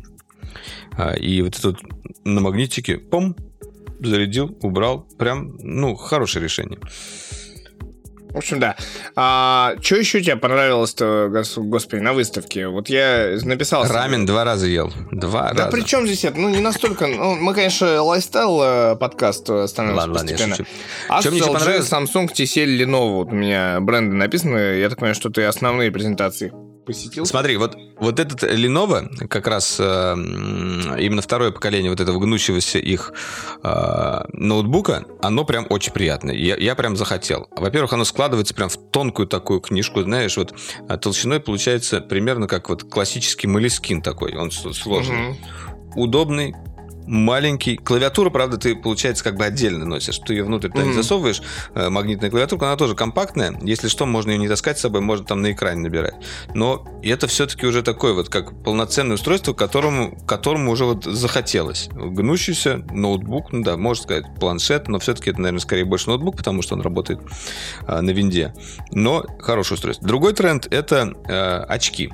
А, и вот этот на магнитике, пом, зарядил, убрал. Прям, ну, хорошее решение. В общем, да. А, что еще тебе понравилось-то, господи, на выставке? Вот я написал... Рамен два раза ел. Два да раза. при чем здесь это? Ну, не настолько... Ну, мы, конечно, лайфстайл э, подкаст становимся ладно, постепенно. Ладно, я Asus, LG, понравилось? Samsung, TCL, Lenovo. Вот у меня бренды написаны. Я так понимаю, что ты основные презентации посетил? Смотри, вот, вот этот Lenovo, как раз э, именно второе поколение вот этого гнущегося их э, ноутбука, оно прям очень приятное. Я, я прям захотел. Во-первых, оно складывается прям в тонкую такую книжку, знаешь, вот а толщиной получается примерно как вот классический молескин такой, он сложный. Угу. Удобный, маленький. Клавиатура, правда, ты, получается, как бы отдельно носишь. Ты ее внутрь mm-hmm. засовываешь, э, магнитная клавиатурка, она тоже компактная. Если что, можно ее не таскать с собой, можно там на экране набирать. Но это все-таки уже такое вот, как полноценное устройство, которому, которому уже вот захотелось. Гнущийся ноутбук, ну да, можно сказать, планшет, но все-таки это, наверное, скорее больше ноутбук, потому что он работает а, на винде. Но хорошее устройство. Другой тренд — это э, очки.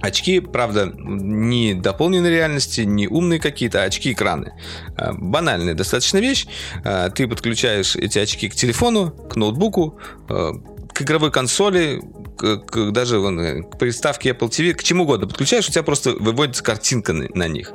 Очки, правда, не дополненной реальности, не умные какие-то, а очки-экраны. А, банальная достаточно вещь. А, ты подключаешь эти очки к телефону, к ноутбуку, а, к игровой консоли, к, к, даже вон, э, к приставке Apple TV, к чему угодно подключаешь, у тебя просто выводится картинка на, на них.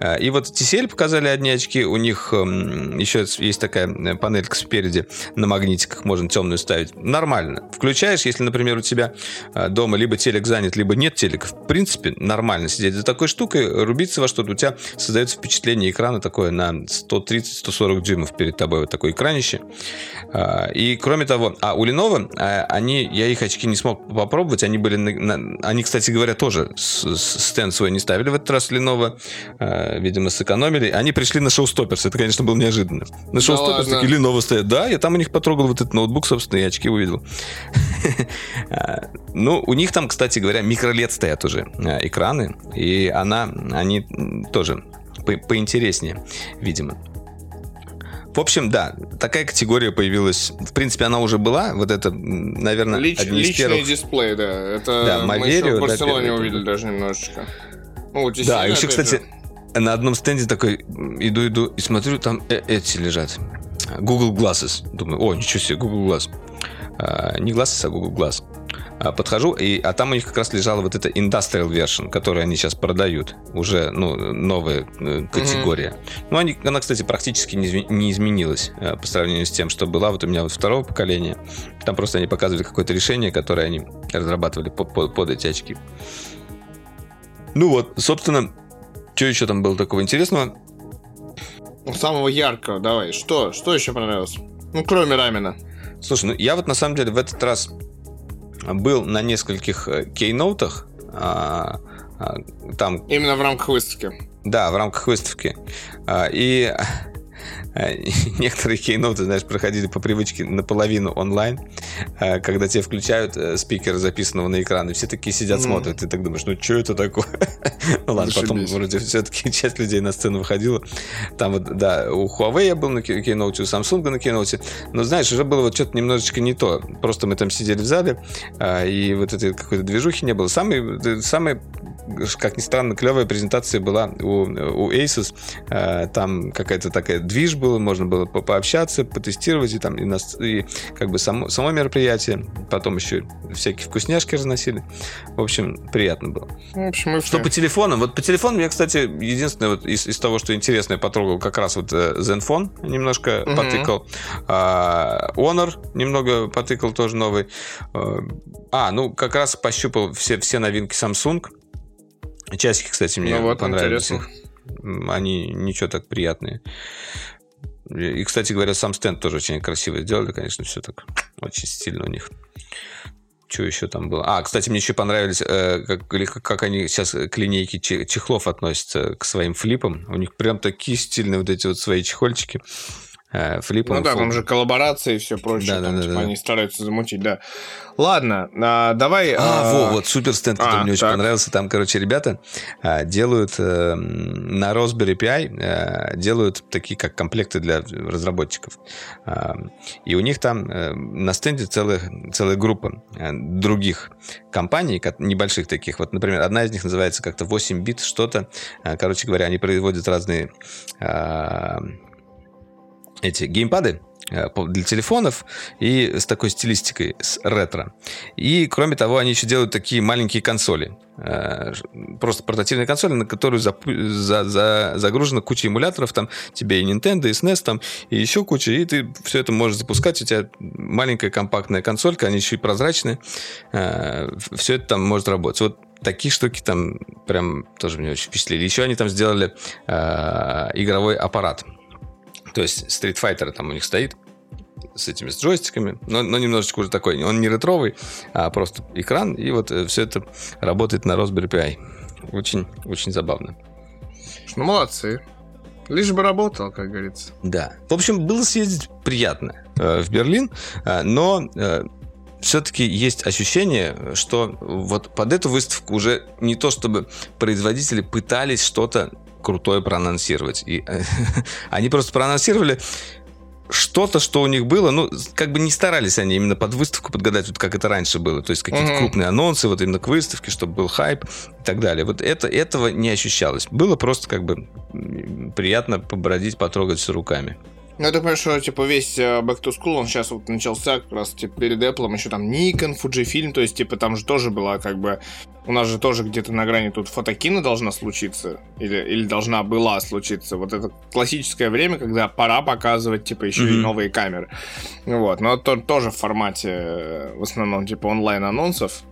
А, и вот TCL показали одни очки, у них эм, еще есть такая э, панелька спереди на магнитиках, можно темную ставить. Нормально. Включаешь, если, например, у тебя э, дома либо телек занят, либо нет телека, в принципе, нормально сидеть за такой штукой, рубиться во что-то, у тебя создается впечатление экрана такое на 130-140 дюймов перед тобой, вот такое экранище. А, и кроме того, а у Lenovo, они, я их очки не смог попробовать. Они были, на, они, кстати говоря, тоже стенд свой не ставили в этот раз Lenovo, э, видимо, сэкономили. Они пришли на шоу-стопперс. Это, конечно, было неожиданно. На шоу-стопперс да такие Lenovo стоят. Да, я там у них потрогал вот этот ноутбук, собственно, и очки увидел. А, ну, у них там, кстати говоря, микролет стоят уже э, экраны, и она, они тоже поинтереснее, видимо. В общем, да, такая категория появилась. В принципе, она уже была. Вот это, наверное, Лич, одни из личный первых. дисплей, да. Это да, мы еще в Барселоне да, увидели даже немножечко. Ну, да, еще, кстати, же. на одном стенде такой иду, иду и смотрю, там э эти лежат. Google Glasses. Думаю, о, ничего себе, Google Glass. А, не Glasses, а Google Glass. А, подхожу, и, а там у них как раз лежала вот эта industrial version, которую они сейчас продают, уже ну, новая э, категория. Mm-hmm. Ну, они, она, кстати, практически не, не изменилась э, по сравнению с тем, что была вот у меня вот второго поколения. Там просто они показывали какое-то решение, которое они разрабатывали под, под, под эти очки. Ну вот, собственно, что еще там было такого интересного? Самого яркого, давай. Что? Что еще понравилось? Ну, кроме рамена. Слушай, ну я вот на самом деле в этот раз был на нескольких э, кейноутах. А, а, там... Именно в рамках выставки. Да, в рамках выставки. А, и Э, некоторые кейноты, знаешь, проходили по привычке наполовину онлайн, э, когда тебе включают э, спикер, записанного на экран, и все такие сидят, смотрят, и так думаешь, ну что это такое? ну ладно, потом вроде все-таки часть людей на сцену выходила. Там вот, да, у Huawei я был на кейноуте, у Samsung на кейноуте, но знаешь, уже было вот что-то немножечко не то. Просто мы там сидели в зале, и вот этой какой-то движухи не было. Самый, самый как ни странно, клевая презентация была у, у Asus. Там какая-то такая движ был, можно было по пообщаться, потестировать, и там и, нас, и как бы само, само мероприятие, потом еще всякие вкусняшки разносили. В общем, приятно было. В общем, что по телефонам? Вот по телефонам я, кстати, единственное вот из, из того, что интересное, потрогал как раз вот э, Zenfone немножко угу. потыкал. А, Honor немного потыкал тоже новый. Э, а, ну, как раз пощупал все, все новинки Samsung. Часики, кстати, мне ну, вот, понравились. Интересно. Они ничего так приятные. И, кстати говоря, сам стенд тоже очень красиво сделали, конечно, все так очень стильно у них. Что еще там было? А, кстати, мне еще понравились, э, как, как они сейчас к линейке чехлов относятся к своим флипам. У них прям такие стильные вот эти вот свои чехольчики. Э, флипом. Ну да, там же коллаборации и все прочее. Да, там, да, типа, да, они стараются замутить, да. Ладно, а, давай... А, а... Во, вот супер стенд, который а, мне так. очень понравился. Там, короче, ребята а, делают а, на Raspberry Pi а, делают такие, как комплекты для разработчиков. А, и у них там а, на стенде целая, целая группа а, других компаний, небольших таких. Вот, например, одна из них называется как-то 8 бит что-то. А, короче говоря, они производят разные... А, эти геймпады э, для телефонов и с такой стилистикой, с ретро. И, кроме того, они еще делают такие маленькие консоли. Э, просто портативные консоли, на которую за, за, за, загружена куча эмуляторов, там тебе и Nintendo, и SNES, там, и еще куча, и ты все это можешь запускать, у тебя маленькая компактная консолька, они еще и прозрачные, э, все это там может работать. Вот такие штуки там прям тоже меня очень впечатлили. Еще они там сделали игровой аппарат то есть Street Fighter там у них стоит с этими с джойстиками, но, но немножечко уже такой. Он не ретровый, а просто экран, и вот э, все это работает на Raspberry Pi. Очень, очень забавно. Ну, молодцы. Лишь бы работал, как говорится. Да. В общем, было съездить приятно э, в Берлин, э, но э, все-таки есть ощущение, что вот под эту выставку уже не то чтобы производители пытались что-то крутое проанонсировать. И они просто проанонсировали что-то, что у них было, ну, как бы не старались они именно под выставку подгадать, вот как это раньше было. То есть какие-то mm-hmm. крупные анонсы, вот именно к выставке, чтобы был хайп и так далее. Вот это, этого не ощущалось. Было просто как бы приятно побродить, потрогать все руками. Ну, я так понимаю, что, типа, весь э, Back to School, он сейчас вот начался как раз, типа, перед Apple, еще там Nikon, Fujifilm, то есть, типа, там же тоже была, как бы, у нас же тоже где-то на грани тут фотокина должна случиться, или, или должна была случиться. Вот это классическое время, когда пора показывать, типа, еще mm-hmm. и новые камеры. Вот, но это тоже в формате, э, в основном, типа, онлайн-анонсов.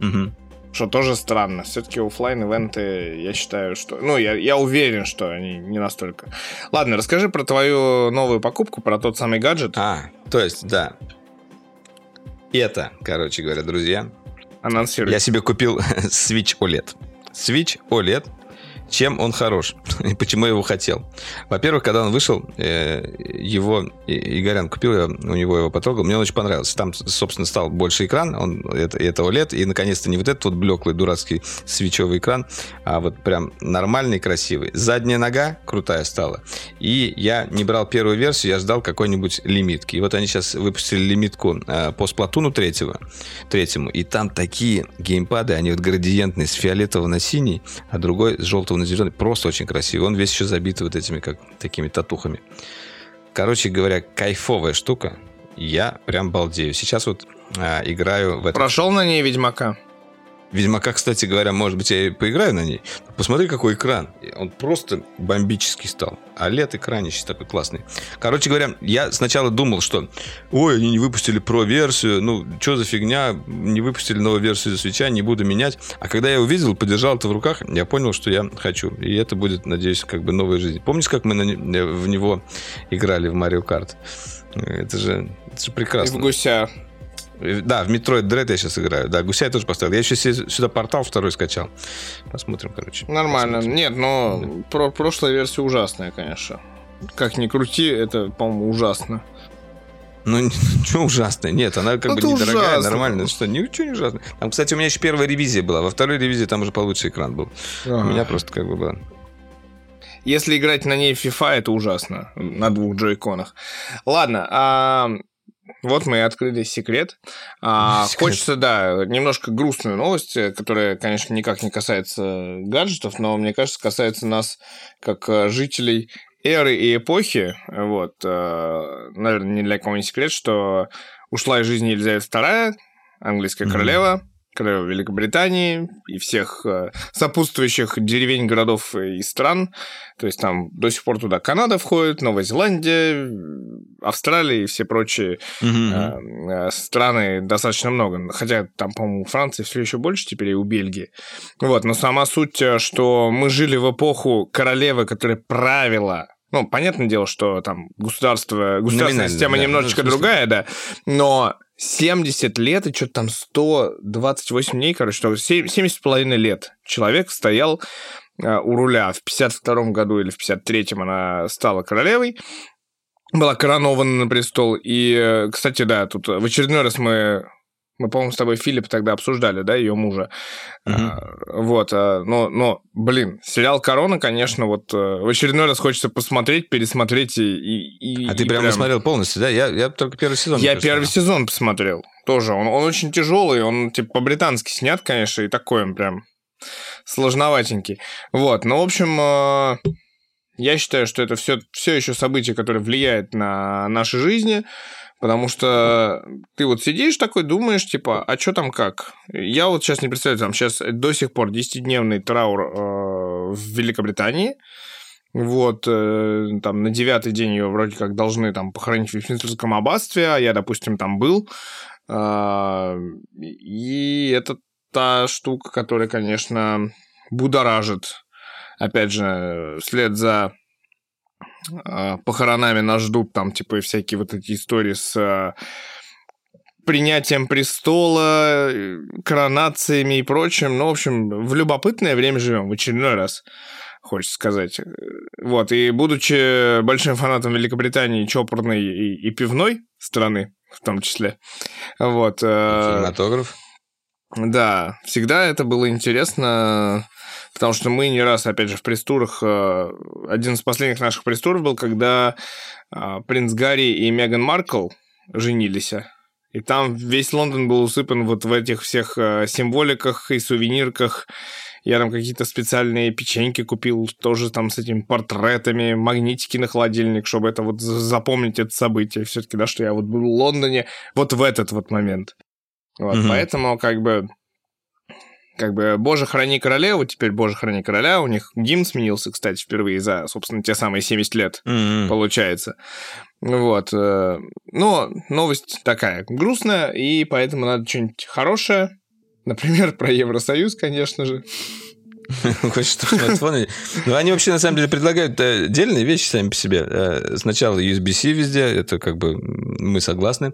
Mm-hmm. Что тоже странно. Все-таки офлайн ивенты я считаю, что... Ну, я, я уверен, что они не настолько. Ладно, расскажи про твою новую покупку, про тот самый гаджет. А, то есть, да. Это, короче говоря, друзья. Анонсируй. Я себе купил Switch OLED. Switch OLED чем он хорош и почему я его хотел. Во-первых, когда он вышел, э, его Игорян купил, я у него его потрогал, мне он очень понравился. Там, собственно, стал больше экран, он, это, это OLED, и, наконец-то, не вот этот вот блеклый, дурацкий свечевый экран, а вот прям нормальный, красивый. Задняя нога крутая стала. И я не брал первую версию, я ждал какой-нибудь лимитки. И вот они сейчас выпустили лимитку э, по сплатуну третьего, третьему, и там такие геймпады, они вот градиентные, с фиолетового на синий, а другой с желтого зеленый. Просто очень красивый. Он весь еще забит вот этими как такими татухами. Короче говоря, кайфовая штука. Я прям балдею. Сейчас вот а, играю в это. Прошел на ней Ведьмака? Ведьмака, кстати говоря, может быть, я и поиграю на ней. Посмотри, какой экран. Он просто бомбический стал. А лет экранище такой классный. Короче говоря, я сначала думал, что ой, они не выпустили про-версию, ну, что за фигня, не выпустили новую версию свеча, не буду менять. А когда я увидел, подержал это в руках, я понял, что я хочу. И это будет, надеюсь, как бы новая жизнь. Помнишь, как мы на, в него играли в Марио Карт? Это же, это же прекрасно. И в гуся. Да, в Metroid Dread я сейчас играю. Да, гуся я тоже поставил. Я еще сюда портал второй скачал. Посмотрим, короче. Нормально. Посмотрим. Нет, но про прошлая версия ужасная, конечно. Как ни крути, это, по-моему, ужасно. Ну, ничего ужасное. Нет, она как это бы недорогая, ужасно. нормальная. Что, ничего не ужасно. Там, кстати, у меня еще первая ревизия была. Во второй ревизии там уже получше экран был. Ага. У меня просто как бы было. Если играть на ней FIFA, это ужасно. На двух джойконах. Ладно, а вот мы и открыли секрет. А, секрет. Хочется, да, немножко грустную новость, которая, конечно, никак не касается гаджетов, но, мне кажется, касается нас как э, жителей эры и эпохи. Вот, э, наверное, не для кого не секрет, что ушла из жизни Елизавета II, английская mm-hmm. королева, королева Великобритании и всех э, сопутствующих деревень, городов и стран. То есть там до сих пор туда Канада входит, Новая Зеландия, Австралия и все прочие mm-hmm. страны достаточно много. Хотя там, по-моему, Франции все еще больше теперь и у Бельгии. Вот, но сама суть, что мы жили в эпоху королевы, которая правила ну, понятное дело, что там государство, государственная система да, немножечко ну, другая, да, но 70 лет и что-то там 128 дней, короче, 70,5 лет человек стоял а, у руля. В 52 году или в 53-м она стала королевой, была коронована на престол. И, э, кстати, да, тут в очередной раз мы мы, по-моему, с тобой Филипп тогда обсуждали, да, ее мужа. А, вот, а, но, но, блин, сериал Корона, конечно, вот э, в очередной раз хочется посмотреть, пересмотреть и. и а и ты прямо прям... смотрел полностью, да? Я, я только первый сезон. Я первый сезон посмотрел. Тоже. Он, он очень тяжелый, он типа по-британски снят, конечно, и такой он прям сложноватенький. Вот, ну, в общем, э, я считаю, что это все, все еще событие, которое влияет на наши жизни. Потому что ты вот сидишь такой, думаешь, типа, а что там как? Я вот сейчас не представляю, там сейчас до сих пор 10-дневный траур э, в Великобритании. Вот, э, там на девятый день ее вроде как должны там похоронить в Вестминстерском аббатстве, а я, допустим, там был. Э, и это та штука, которая, конечно, будоражит. Опять же, вслед за похоронами нас ждут там, типа, всякие вот эти истории с а, принятием престола, коронациями и прочим. Ну, в общем, в любопытное время живем, в очередной раз, хочется сказать. Вот, и будучи большим фанатом Великобритании, чопорной и, и пивной страны, в том числе, вот... Э, Кинематограф? Да, всегда это было интересно Потому что мы не раз, опять же, в пресс-турах... Э, один из последних наших пресс-туров был, когда э, принц Гарри и Меган Маркл женились. И там весь Лондон был усыпан вот в этих всех э, символиках и сувенирках. Я там какие-то специальные печеньки купил, тоже там с этими портретами, магнитики на холодильник, чтобы это вот запомнить это событие. Все-таки, да, что я вот был в Лондоне вот в этот вот момент. Вот, mm-hmm. Поэтому, как бы, как бы «Боже, храни королеву», теперь «Боже, храни короля». У них гимн сменился, кстати, впервые за, собственно, те самые 70 лет, mm-hmm. получается. Вот. Э, но новость такая грустная, и поэтому надо что-нибудь хорошее. Например, про Евросоюз, конечно же. Хочешь, что смартфоны... Ну, они вообще, на самом деле, предлагают э, отдельные вещи сами по себе. Э, сначала USB-C везде, это как бы мы согласны.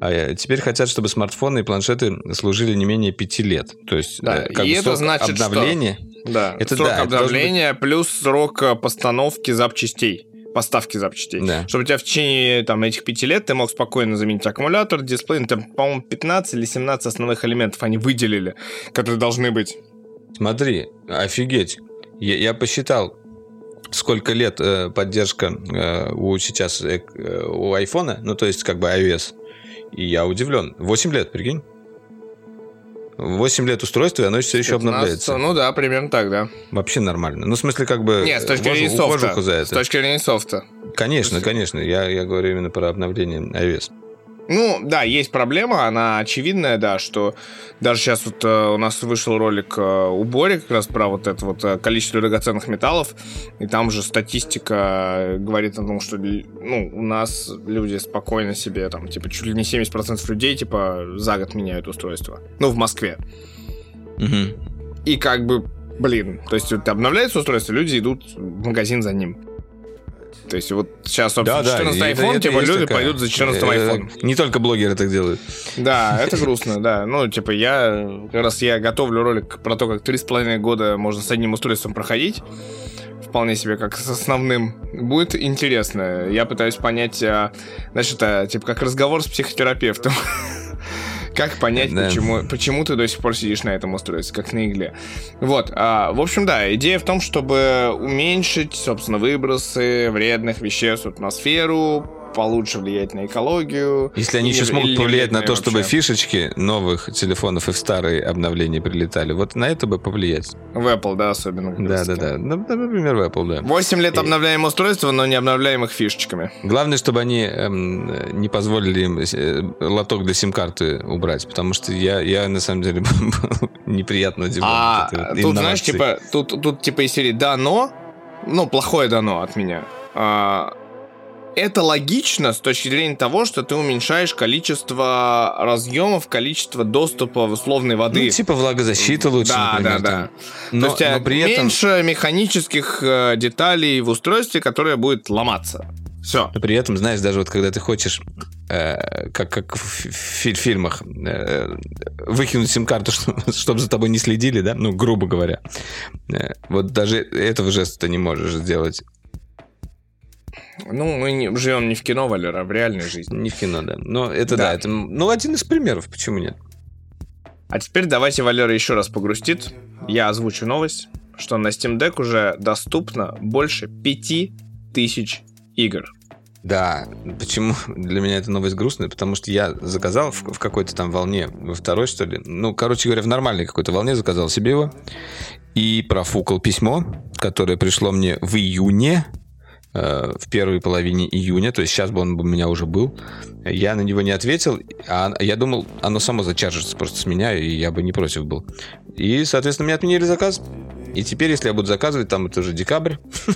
А э, теперь хотят, чтобы смартфоны и планшеты служили не менее пяти лет. То есть, да, как и бы это значит, обновления... Что... Да, это срок да, обновления быть... плюс срок постановки запчастей поставки запчастей. Да. Чтобы у тебя в течение там, этих пяти лет ты мог спокойно заменить аккумулятор, дисплей. Ну, там, по-моему, 15 или 17 основных элементов они выделили, которые должны быть. Смотри, офигеть. Я, я посчитал, сколько лет э, поддержка э, у сейчас э, у айфона, ну то есть как бы iOS. И я удивлен. 8 лет, прикинь. 8 лет устройства, и оно все еще 15, обновляется. Ну да, примерно так, да. Вообще нормально. Ну, в смысле, как бы... Нет, с точки зрения софта. За это. С точки зрения софта. Конечно, конечно. Я, я говорю именно про обновление iOS. Ну, да, есть проблема, она очевидная, да, что даже сейчас вот э, у нас вышел ролик э, у Бори как раз про вот это вот э, количество драгоценных металлов, и там же статистика говорит о том, что ну, у нас люди спокойно себе, там, типа, чуть ли не 70% людей, типа, за год меняют устройство. Ну, в Москве. Угу. И как бы, блин, то есть вот обновляется устройство, люди идут в магазин за ним. То есть вот сейчас, собственно, да, 14 да, iPhone, типа люди такая, пойдут за 14 iPhone. Не только блогеры так делают. Да, это грустно, да. Ну, типа я, как раз я готовлю ролик про то, как 3,5 года можно с одним устройством проходить вполне себе как с основным. Будет интересно. Я пытаюсь понять, а, знаешь, это типа как разговор с психотерапевтом. Как понять, да. почему, почему ты до сих пор сидишь на этом устройстве, как на игле. Вот. А, в общем, да, идея в том, чтобы уменьшить, собственно, выбросы вредных веществ в атмосферу, получше влиять на экологию. Если они еще смогут повлиять на то, вообще. чтобы фишечки новых телефонов и в старые обновления прилетали, вот на это бы повлиять. В Apple, да, особенно. Да, да, да. Например, в Apple, да. 8 лет и... обновляем устройство, но не обновляем их фишечками. Главное, чтобы они эм, не позволили им э, лоток для сим-карты убрать, потому что я, я на самом деле неприятно удивлен. А тут, знаешь, типа, тут, тут типа из серии «да, но», ну, плохое дано от меня. А, это логично с точки зрения того, что ты уменьшаешь количество разъемов, количество доступа условной воды. Ну, типа влагозащита лучше, да, например. Да, да, Но, То есть но при этом... меньше механических э, деталей в устройстве, которое будет ломаться. Все. Но при этом, знаешь, даже вот когда ты хочешь, э, как, как в фи- фильмах, э, выкинуть сим-карту, чтобы, чтобы за тобой не следили, да, ну, грубо говоря, э, вот даже этого жеста ты не можешь сделать. Ну, мы не, живем не в кино, Валера, а в реальной жизни. Не в кино, да. Но это да, да это, ну, один из примеров, почему нет? А теперь давайте Валера еще раз погрустит. Я озвучу новость, что на Steam Deck уже доступно больше 5000 игр. Да, почему для меня эта новость грустная? Потому что я заказал в, в какой-то там волне, во второй, что ли. Ну, короче говоря, в нормальной какой-то волне заказал себе его. И профукал письмо, которое пришло мне в июне в первой половине июня, то есть сейчас бы он у меня уже был. Я на него не ответил, а я думал, оно само зачаржится просто с меня, и я бы не против был. И, соответственно, мне отменили заказ. И теперь, если я буду заказывать, там это уже декабрь.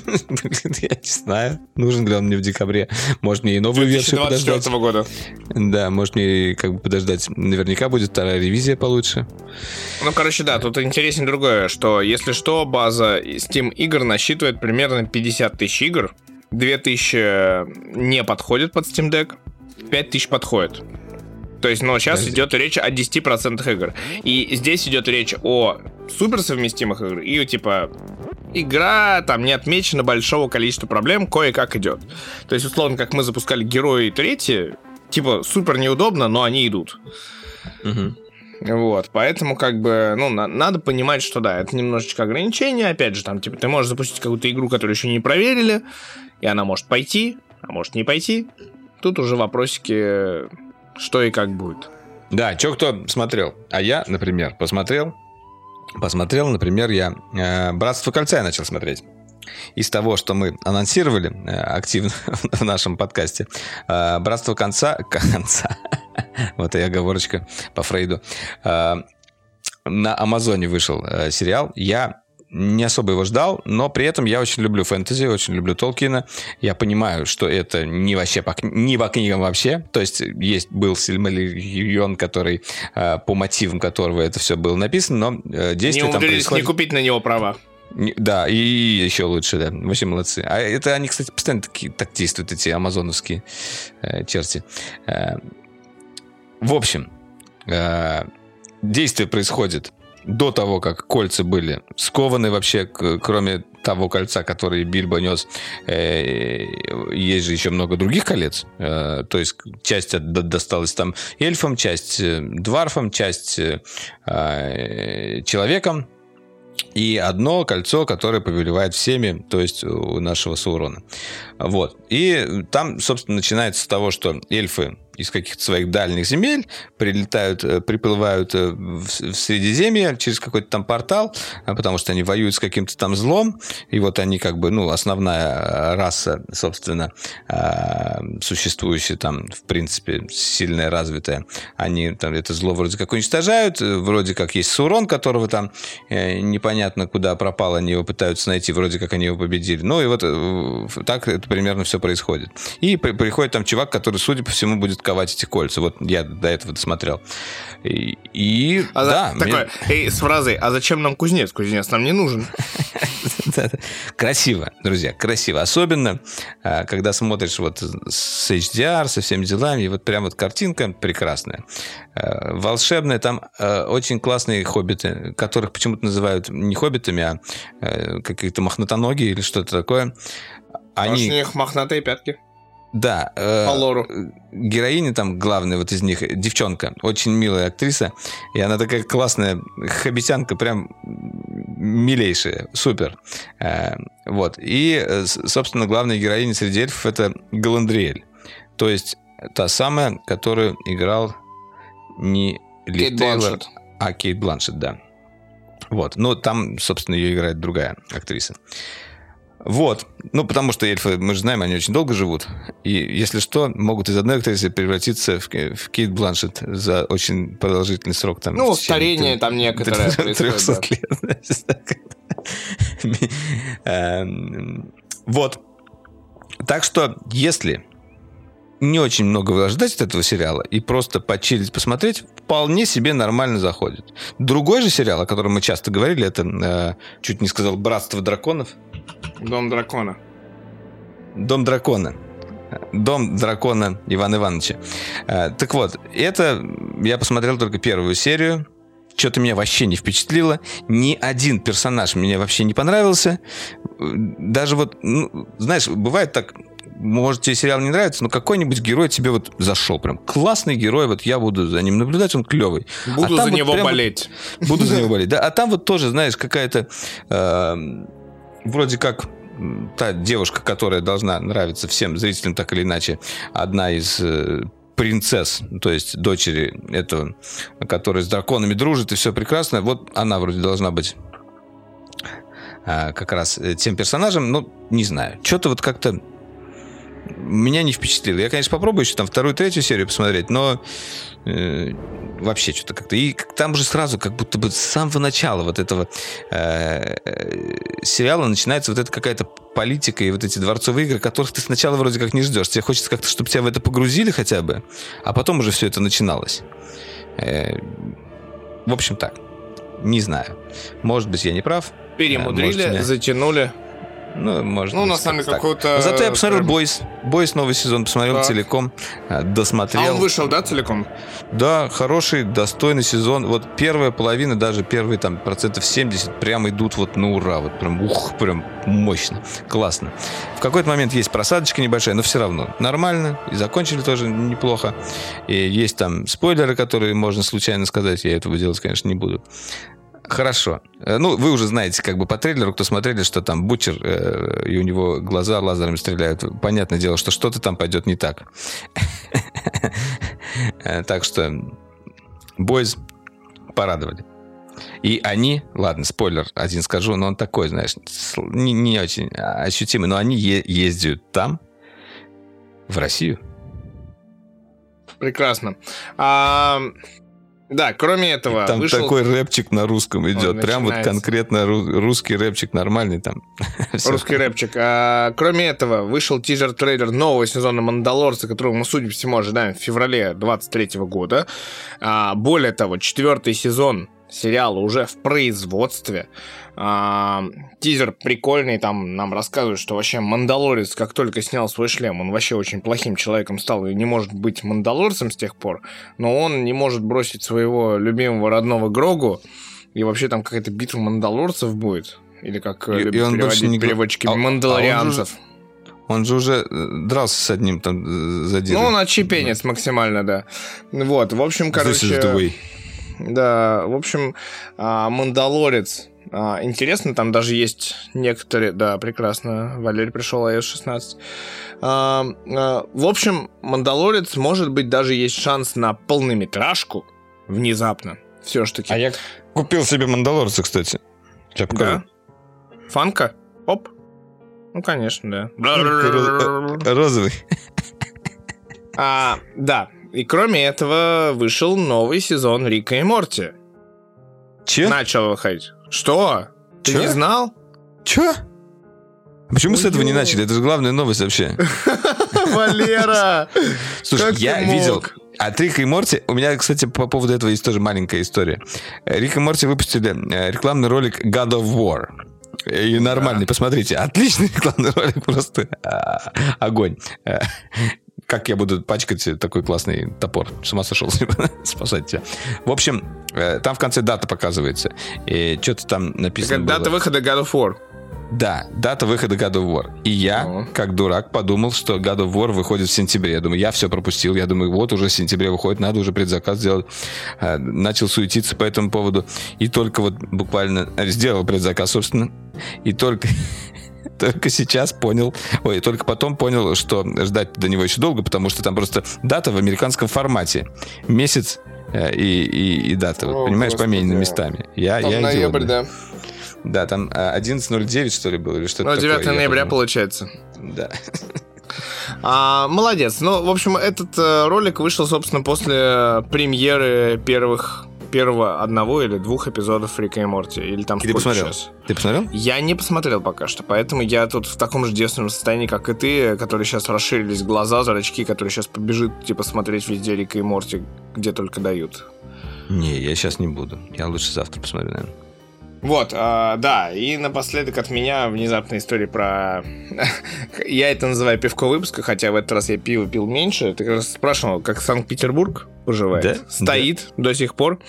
Я не знаю, нужен ли он мне в декабре. Может, мне и новую версию подождать. года. Да, может, мне как бы подождать. Наверняка будет вторая ревизия получше. Ну, короче, да, тут интереснее другое, что, если что, база Steam игр насчитывает примерно 50 тысяч игр, 2000 не подходит под Steam Deck, 5000 подходит. То есть, ну, сейчас да, идет речь о 10% игр. И здесь идет речь о суперсовместимых игр и, типа, игра там не отмечена большого количества проблем, кое-как идет. То есть, условно, как мы запускали герои третьи, типа, супер неудобно, но они идут. Угу. Вот, поэтому как бы, ну, на, надо понимать, что да, это немножечко ограничение, опять же, там, типа, ты можешь запустить какую-то игру, которую еще не проверили, и она может пойти, а может не пойти. Тут уже вопросики, что и как будет. Да, что кто смотрел. А я, например, посмотрел. Посмотрел, например, я э, «Братство кольца» я начал смотреть. Из того, что мы анонсировали э, активно в нашем подкасте, э, «Братство конца...» конца вот и оговорочка по Фрейду. Э, на Амазоне вышел э, сериал. Я не особо его ждал, но при этом я очень люблю фэнтези, очень люблю Толкина. Я понимаю, что это не вообще по, не по книгам вообще. То есть есть был Сильмариллион, который э, по мотивам которого это все было написано, но э, действие не там происходит... не купить на него права. Да, и еще лучше, да. Вообще молодцы. А это они, кстати, постоянно такие, так действуют, эти амазоновские э, черти. Э, в общем, э, действие происходит до того, как кольца были скованы вообще, кроме того кольца, который Бильбо нес, э, есть же еще много других колец. Э, то есть часть досталась там эльфам, часть э, дварфам, часть человекам. И одно кольцо, которое повелевает всеми, то есть у нашего Саурона. Вот. И там, собственно, начинается с того, что эльфы из каких-то своих дальних земель, прилетают, э, приплывают э, в Средиземье через какой-то там портал, а потому что они воюют с каким-то там злом, и вот они как бы, ну, основная раса, собственно, существующая там, в принципе, сильная, развитая, они там это зло вроде как уничтожают, вроде как есть Сурон, которого там э, непонятно куда пропал, они его пытаются найти, вроде как они его победили. Ну, и вот так это примерно все происходит. И приходит там чувак, который, судя по всему, будет ковать эти кольца. Вот я до этого досмотрел. И, и а да. Такое, мне... с фразой, а зачем нам кузнец? Кузнец нам не нужен. Красиво, друзья, красиво. Особенно, а, когда смотришь вот с HDR, со всеми делами, и вот прям вот картинка прекрасная. А, волшебная, там а, очень классные хоббиты, которых почему-то называют не хоббитами, а какие-то мохнатоногие или что-то такое. Они... Может, у них мохнатые пятки? Да. Э, По лору. Героиня там, главная вот из них, девчонка, очень милая актриса, и она такая классная хоббитянка, прям милейшая, супер. Э, вот. И, э, собственно, главная героиня среди эльфов это Галандриэль. То есть та самая, которую играл не Ли Кейт Тейлор, Бланшет. а Кейт Бланшет, да. Вот. Но там, собственно, ее играет другая актриса. Вот. Ну, потому что эльфы, мы же знаем, они очень долго живут. И, если что, могут из одной актрисы превратиться в, в Кейт Бланшет за очень продолжительный срок. Там, ну, старение там некоторое 300 лет. Эм, вот. Так что, если не очень много ждать от этого сериала и просто почилить, посмотреть, вполне себе нормально заходит. Другой же сериал, о котором мы часто говорили, это, э, чуть не сказал, «Братство драконов». Дом дракона. Дом дракона. Дом дракона Ивана Ивановича. Э, так вот, это я посмотрел только первую серию. Что-то меня вообще не впечатлило. Ни один персонаж мне вообще не понравился. Даже вот, ну, знаешь, бывает так, может, тебе сериал не нравится, но какой-нибудь герой тебе вот зашел. Прям классный герой, вот я буду за ним наблюдать, он клевый. Буду а за вот него болеть. Буду за него болеть, да. А там вот тоже, знаешь, какая-то э, вроде как та девушка, которая должна нравиться всем зрителям так или иначе, одна из э, принцесс, то есть дочери этого, которая с драконами дружит, и все прекрасно. Вот она вроде должна быть а, как раз э, тем персонажем, ну, не знаю. Что-то вот как-то меня не впечатлило. Я, конечно, попробую еще там вторую, третью серию посмотреть, но э, вообще что-то как-то. И там же сразу, как будто бы с самого начала вот этого э, сериала начинается вот эта какая-то политика и вот эти дворцовые игры, которых ты сначала вроде как не ждешь. Тебе хочется как-то, чтобы тебя в это погрузили хотя бы, а потом уже все это начиналось. Э, в общем так. Не знаю. Может быть, я не прав. Перемудрили, меня... затянули. Ну, можно. Ну, на самом деле, какого-то... Зато я посмотрел Бойс. Бойс новый сезон посмотрел так. целиком, э, досмотрел. А он вышел, да, целиком? Да, хороший, достойный сезон. Вот первая половина, даже первые там процентов 70 прям идут вот на ура. Вот прям, ух, прям мощно. Классно. В какой-то момент есть просадочка небольшая, но все равно нормально. И закончили тоже неплохо. И есть там спойлеры, которые можно случайно сказать. Я этого делать, конечно, не буду. Хорошо. Э, ну, вы уже знаете, как бы по трейлеру, кто смотрели, что там Бутчер, э, и у него глаза лазерами стреляют. Понятное дело, что что-то там пойдет не так. Э, так что Бойз порадовали. И они, ладно, спойлер один скажу, но он такой, знаешь, не, не очень ощутимый, но они е- ездят там, в Россию. Прекрасно. А, да, кроме этого... Там вышел... такой рэпчик на русском идет. Он Прям начинается. вот конкретно русский рэпчик нормальный там. Русский рэпчик. А, кроме этого, вышел тизер-трейлер нового сезона «Мандалорца», которого мы, судя по всему, ожидаем в феврале 23 года. А, более того, четвертый сезон сериала уже в производстве. А, тизер прикольный, там нам рассказывают, что вообще Мандалорец, как только снял свой шлем, он вообще очень плохим человеком стал и не может быть Мандалорцем с тех пор, но он не может бросить своего любимого родного Грогу, и вообще там какая-то битва Мандалорцев будет, или как и, любят и он переводить не... переводчики, а, Мандалорианцев. А он же уже э, дрался с одним там э, задиром. Ну, он отчепенец максимально, да. Вот, в общем, короче... Да, в общем, а, Мандалорец а, интересно, там даже есть некоторые... Да, прекрасно, Валерий пришел, iOS 16. А, в общем, Мандалорец, может быть, даже есть шанс на полнометражку внезапно. Все ж таки. А я купил себе Мандалорца, кстати. Сейчас Да? Фанка? Оп. Ну, конечно, да. Розовый. А, да, и кроме этого, вышел новый сезон Рика и Морти. Че? Начал выходить. Что? Ты не знал? Че? Почему Ой, с этого не начали? Это же главная новость вообще. Валера! Слушай, я видел... От Рика и Морти... У меня, кстати, по поводу этого есть тоже маленькая история. Рик и Морти выпустили э, рекламный ролик God of War. И нормальный, посмотрите. Отличный рекламный ролик, просто а, огонь. Как я буду пачкать такой классный топор? С ума сошел спасать тебя. В общем, э, там в конце дата показывается. И что-то там написано Так, дата выхода God of War. Да, дата выхода God of War. И я, О. как дурак, подумал, что God of War выходит в сентябре. Я думаю, я все пропустил. Я думаю, вот уже в сентябре выходит, надо уже предзаказ сделать. А, Начал суетиться по этому поводу. И только вот буквально сделал предзаказ, собственно. И только... Только сейчас понял, ой, только потом понял, что ждать до него еще долго, потому что там просто дата в американском формате. Месяц э, и, и, и дата, вот, О, понимаешь, Господи. поменены местами. Я, Там я ноябрь, идиот, да. Да, там э, 11.09, что ли, было, или что-то Ну, такое. 9 Я ноября получается. Да. А, молодец. Ну, в общем, этот э, ролик вышел, собственно, после премьеры первых первого одного или двух эпизодов Рика и Морти. Или там И ты посмотрел? сейчас? Ты посмотрел? Я не посмотрел пока что, поэтому я тут в таком же девственном состоянии, как и ты, которые сейчас расширились глаза, зрачки, которые сейчас побежит, типа, смотреть везде Рика и Морти, где только дают. Не, я сейчас не буду. Я лучше завтра посмотрю, наверное. Вот, а, да, и напоследок от меня внезапная история про... я это называю пивко выпуска, хотя в этот раз я пиво пил меньше. Ты как раз спрашивал, как Санкт-Петербург поживает. Да, Стоит до сих пор.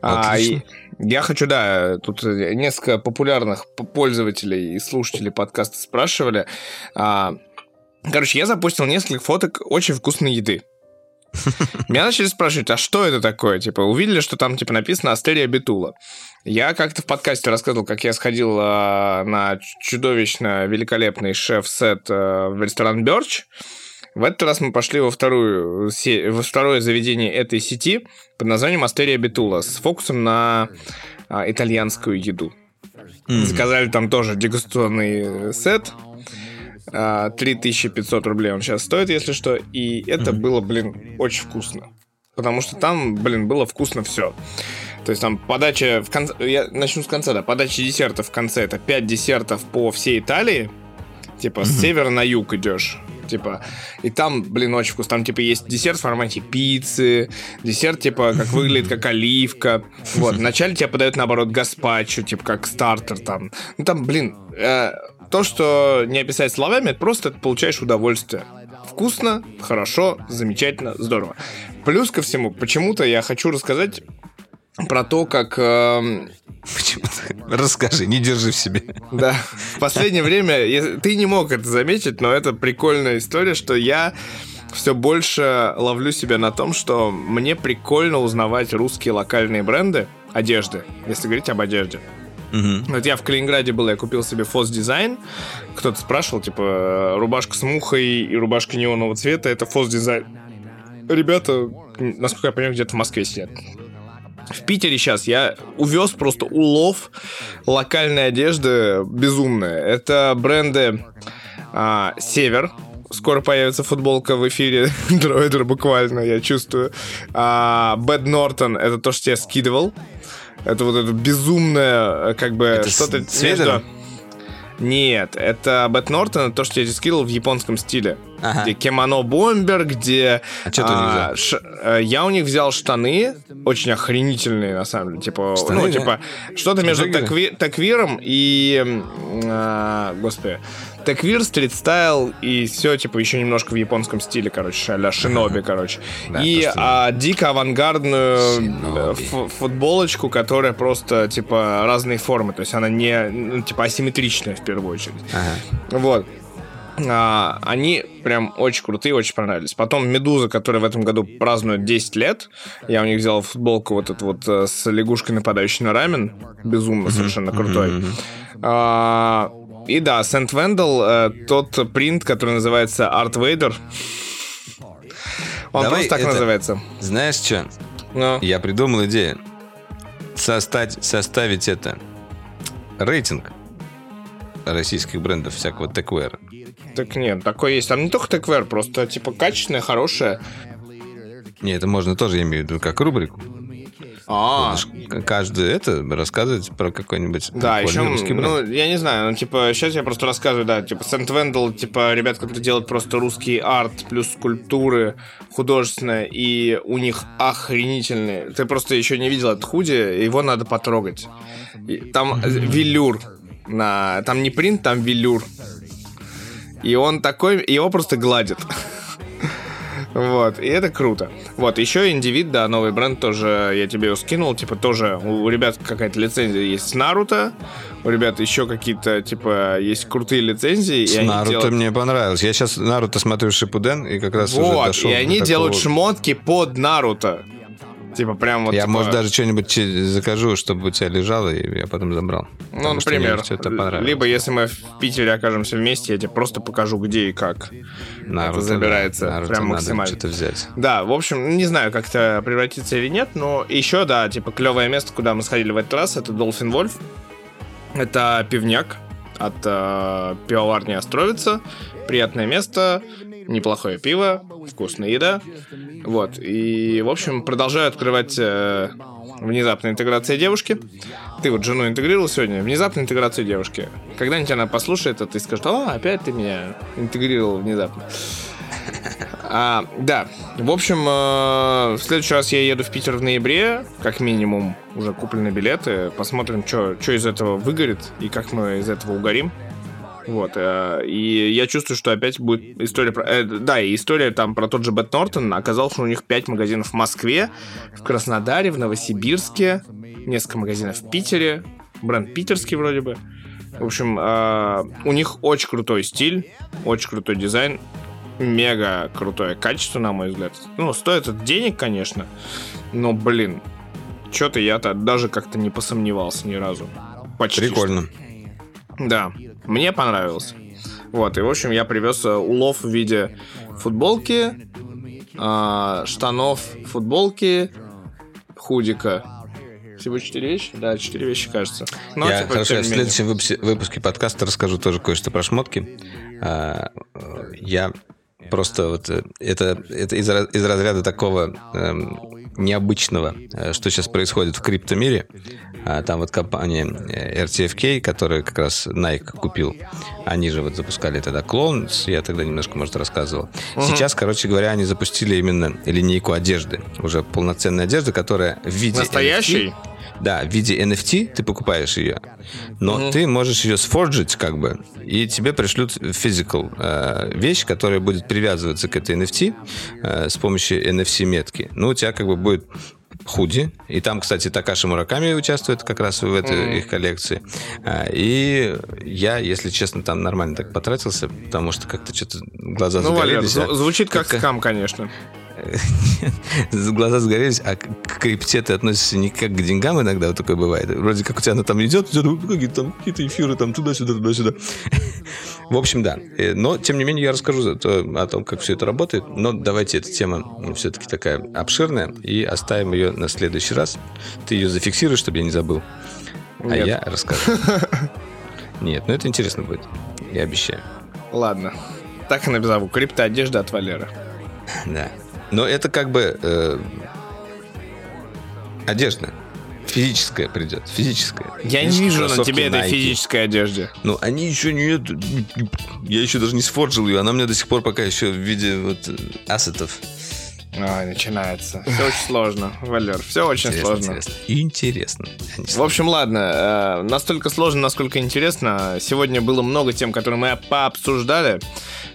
А, Отлично. и я хочу, да, тут несколько популярных пользователей и слушателей подкаста спрашивали. А, короче, я запустил несколько фоток очень вкусной еды. Меня начали спрашивать, а что это такое? Типа, увидели, что там, типа, написано Астерия Бетула. Я как-то в подкасте рассказывал, как я сходил э, на чудовищно великолепный шеф-сет э, в ресторан Берч. В этот раз мы пошли во, вторую, во второе заведение этой сети под названием Астерия Бетула с фокусом на а, итальянскую еду. Заказали там тоже дегустационный э, сет. А, 3500 рублей он сейчас стоит, если что. И это было, блин, очень вкусно. Потому что там, блин, было вкусно все. То есть там подача в конце... Я начну с конца, да. Подача десертов в конце. Это 5 десертов по всей Италии. Типа с севера на юг идешь. Типа, и там, блин, очень вкусно. Там, типа, есть десерт в формате пиццы, десерт, типа, как выглядит, как оливка. Вот, вначале тебе подают, наоборот, гаспачо, типа, как стартер там. Ну, там, блин, э, то, что не описать словами, это просто ты получаешь удовольствие. Вкусно, хорошо, замечательно, здорово. Плюс ко всему, почему-то я хочу рассказать про то, как... эм, Почему-то. Расскажи, не держи в себе. да, в последнее время, я- ты не мог это заметить, но это прикольная история, что я все больше ловлю себя на том, что мне прикольно узнавать русские локальные бренды одежды, если говорить об одежде. Вот я в Калининграде был, я купил себе Фос Дизайн. Кто-то спрашивал, типа, рубашка с мухой и рубашка неонового цвета, это Фос Дизайн. Ребята, насколько я понимаю, где-то в Москве сидят. В Питере сейчас я увез просто улов локальной одежды безумная. Это бренды а, Север. Скоро появится футболка в эфире Дроидер буквально, я чувствую. А, Bat Norton, это то, что я скидывал. Это вот это безумное, э, как бы, что-то между- Нет, это Bat Norton, то, что я тебе скидывал в японском стиле. Ага. Где кимоно бомбер, где... А чё ты них взял? ш- э, я у них взял штаны, очень охренительные, на самом деле. Типа, Штаны, ну, да? типа, что-то между techwe- techwear ом и... а, господи. Techwear, street style и все, типа, еще немножко в японском стиле, короче, а-ля шиноби, короче. Да, и то, что- а, дико авангардную э, фу- футболочку, которая просто, типа, разные формы. То есть она не, ну, типа, асимметричная в первую очередь. Ага. Вот. А, они прям очень крутые, очень понравились. Потом Медуза, которая в этом году празднует 10 лет. Я у них взял футболку вот эту вот э, с лягушкой, нападающей на рамен. Безумно совершенно крутой. А, и да, Сент Вендел, э, тот принт, который называется Арт Вейдер. Он Давай просто так это- называется. Знаешь что? Ну, Я придумал идею. Состать, составить это. Рейтинг российских брендов всякого теквера. так нет, такое есть. Там не только теквер, просто типа качественное, хорошее. Не, это можно тоже, я имею в виду, как рубрику. А, Каждый это рассказывать про какой-нибудь Да, еще, ну, я не знаю, ну, типа, сейчас я просто рассказываю, да, типа, Сент Вендел, типа, ребят, которые делают просто русский арт, плюс скульптуры художественные, и у них охренительные. Ты просто еще не видел этот худи, его надо потрогать. Там велюр, На... Там не принт, там велюр. И он такой, его просто гладит. Вот, и это круто. Вот, еще индивид, да, новый бренд тоже я тебе его скинул. Типа тоже у ребят какая-то лицензия есть с Наруто. У ребят еще какие-то, типа, есть крутые лицензии. С Наруто делают- мне понравилось. Я сейчас Наруто смотрю Шипуден и как раз уже Вот, дошел и они такого- делают шмотки под Наруто. Типа прям вот... Я, типа, может, даже что-нибудь закажу, чтобы у тебя лежало, и я потом забрал. Ну, например, либо если мы в Питере окажемся вместе, я тебе просто покажу, где и как. Наруто, это забирается да, Наруто прям максимально. что-то взять. Да, в общем, не знаю, как это превратится или нет, но еще, да, типа, клевое место, куда мы сходили в этот раз, это Dolphin Wolf. Это пивняк от э, пивоварни Островица. Приятное место, неплохое пиво, вкусная еда. Вот, и, в общем, продолжаю открывать э, внезапная интеграция девушки. Ты вот жену интегрировал сегодня, внезапная интеграция девушки. Когда-нибудь она послушает это и скажет, о, опять ты меня интегрировал внезапно. А, да, в общем, э, в следующий раз я еду в Питер в ноябре, как минимум уже куплены билеты, посмотрим, что из этого выгорит и как мы из этого угорим. Вот, э, и я чувствую, что опять будет история про... э, да, и история там про тот же Бет Нортон. Оказалось, что у них 5 магазинов в Москве, в Краснодаре, в Новосибирске, несколько магазинов в Питере, бренд питерский вроде бы. В общем, э, у них очень крутой стиль, очень крутой дизайн, мега крутое качество, на мой взгляд. Ну, стоит это денег, конечно, но, блин, что-то я-то даже как-то не посомневался ни разу. Почти что. Прикольно. Да, мне понравилось. Вот, и, в общем, я привез э, улов в виде футболки, а, штанов, футболки, худика. Всего четыре вещи? Да, четыре вещи, кажется. Ну, я, типа, хорошо, я в следующем выпуске, выпуске подкаста расскажу тоже кое-что про шмотки. А, я просто вот... э, Это, это из, из разряда такого эм, необычного, э, что сейчас происходит в криптомире. А, Там вот компания э, RTFK, которая как раз Nike купил, они же вот запускали тогда клон, я тогда немножко, может, рассказывал. Сейчас, короче говоря, они запустили именно линейку одежды, уже полноценной одежды, которая в виде Настоящий? NFT да, в виде NFT ты покупаешь ее, но ты можешь ее сфорджить как бы, и тебе пришлют physical э, вещь, которая будет привязываться к этой NFT э, с помощью NFC-метки. Ну, у тебя как бы будет худи, и там, кстати, Такаши Мураками участвует как раз в этой их коллекции. А, И я, если честно, там нормально так потратился, потому что как-то что-то глаза Ну, Валер, загорелись. а зв- звучит как как-то- скам, конечно. Глаза загорелись, а к крипте ты относишься не как к деньгам иногда, вот такое бывает. Вроде как у тебя она там идет, идет, какие-то там какие-то эфиры там туда-сюда, туда-сюда. В общем, да. Э, Но, тем не менее, я расскажу о том, как все это работает. Но давайте, эта тема все-таки такая обширная, и оставим ее на следующий раз. Ты ее зафиксируешь, чтобы я не забыл. А Нет. я расскажу. Нет, ну это интересно будет. Я обещаю. Ладно. Так и назову. Крипто одежда от Валера. Да. Но это как бы э, одежда. Физическая придет. Физическая. Я не вижу на тебе этой Nike. физической одежде. Ну, они еще нет. Я еще даже не сфорджил ее. Она у меня до сих пор пока еще в виде вот э, ассетов. Ой, начинается. Все очень сложно, Валер. Все очень Интересно, сложно. интересно. Интересно. В общем, ладно, э, настолько сложно, насколько интересно. Сегодня было много тем, которые мы пообсуждали.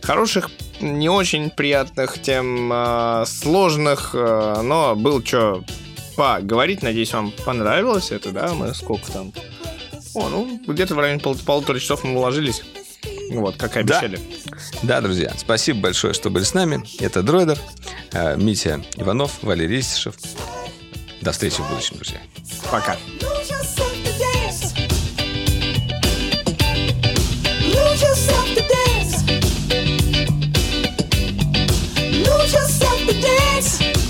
Хороших, не очень приятных тем, э, сложных, э, но был что поговорить. Надеюсь, вам понравилось это, да? Мы сколько там? О, ну, где-то в районе пол- полутора часов мы уложились. Вот, как и Да. обещали. Да, друзья, спасибо большое, что были с нами. Это Дройдер, э, Митя Иванов, Валерий Истишев. До встречи в будущем, друзья. Пока. the dance.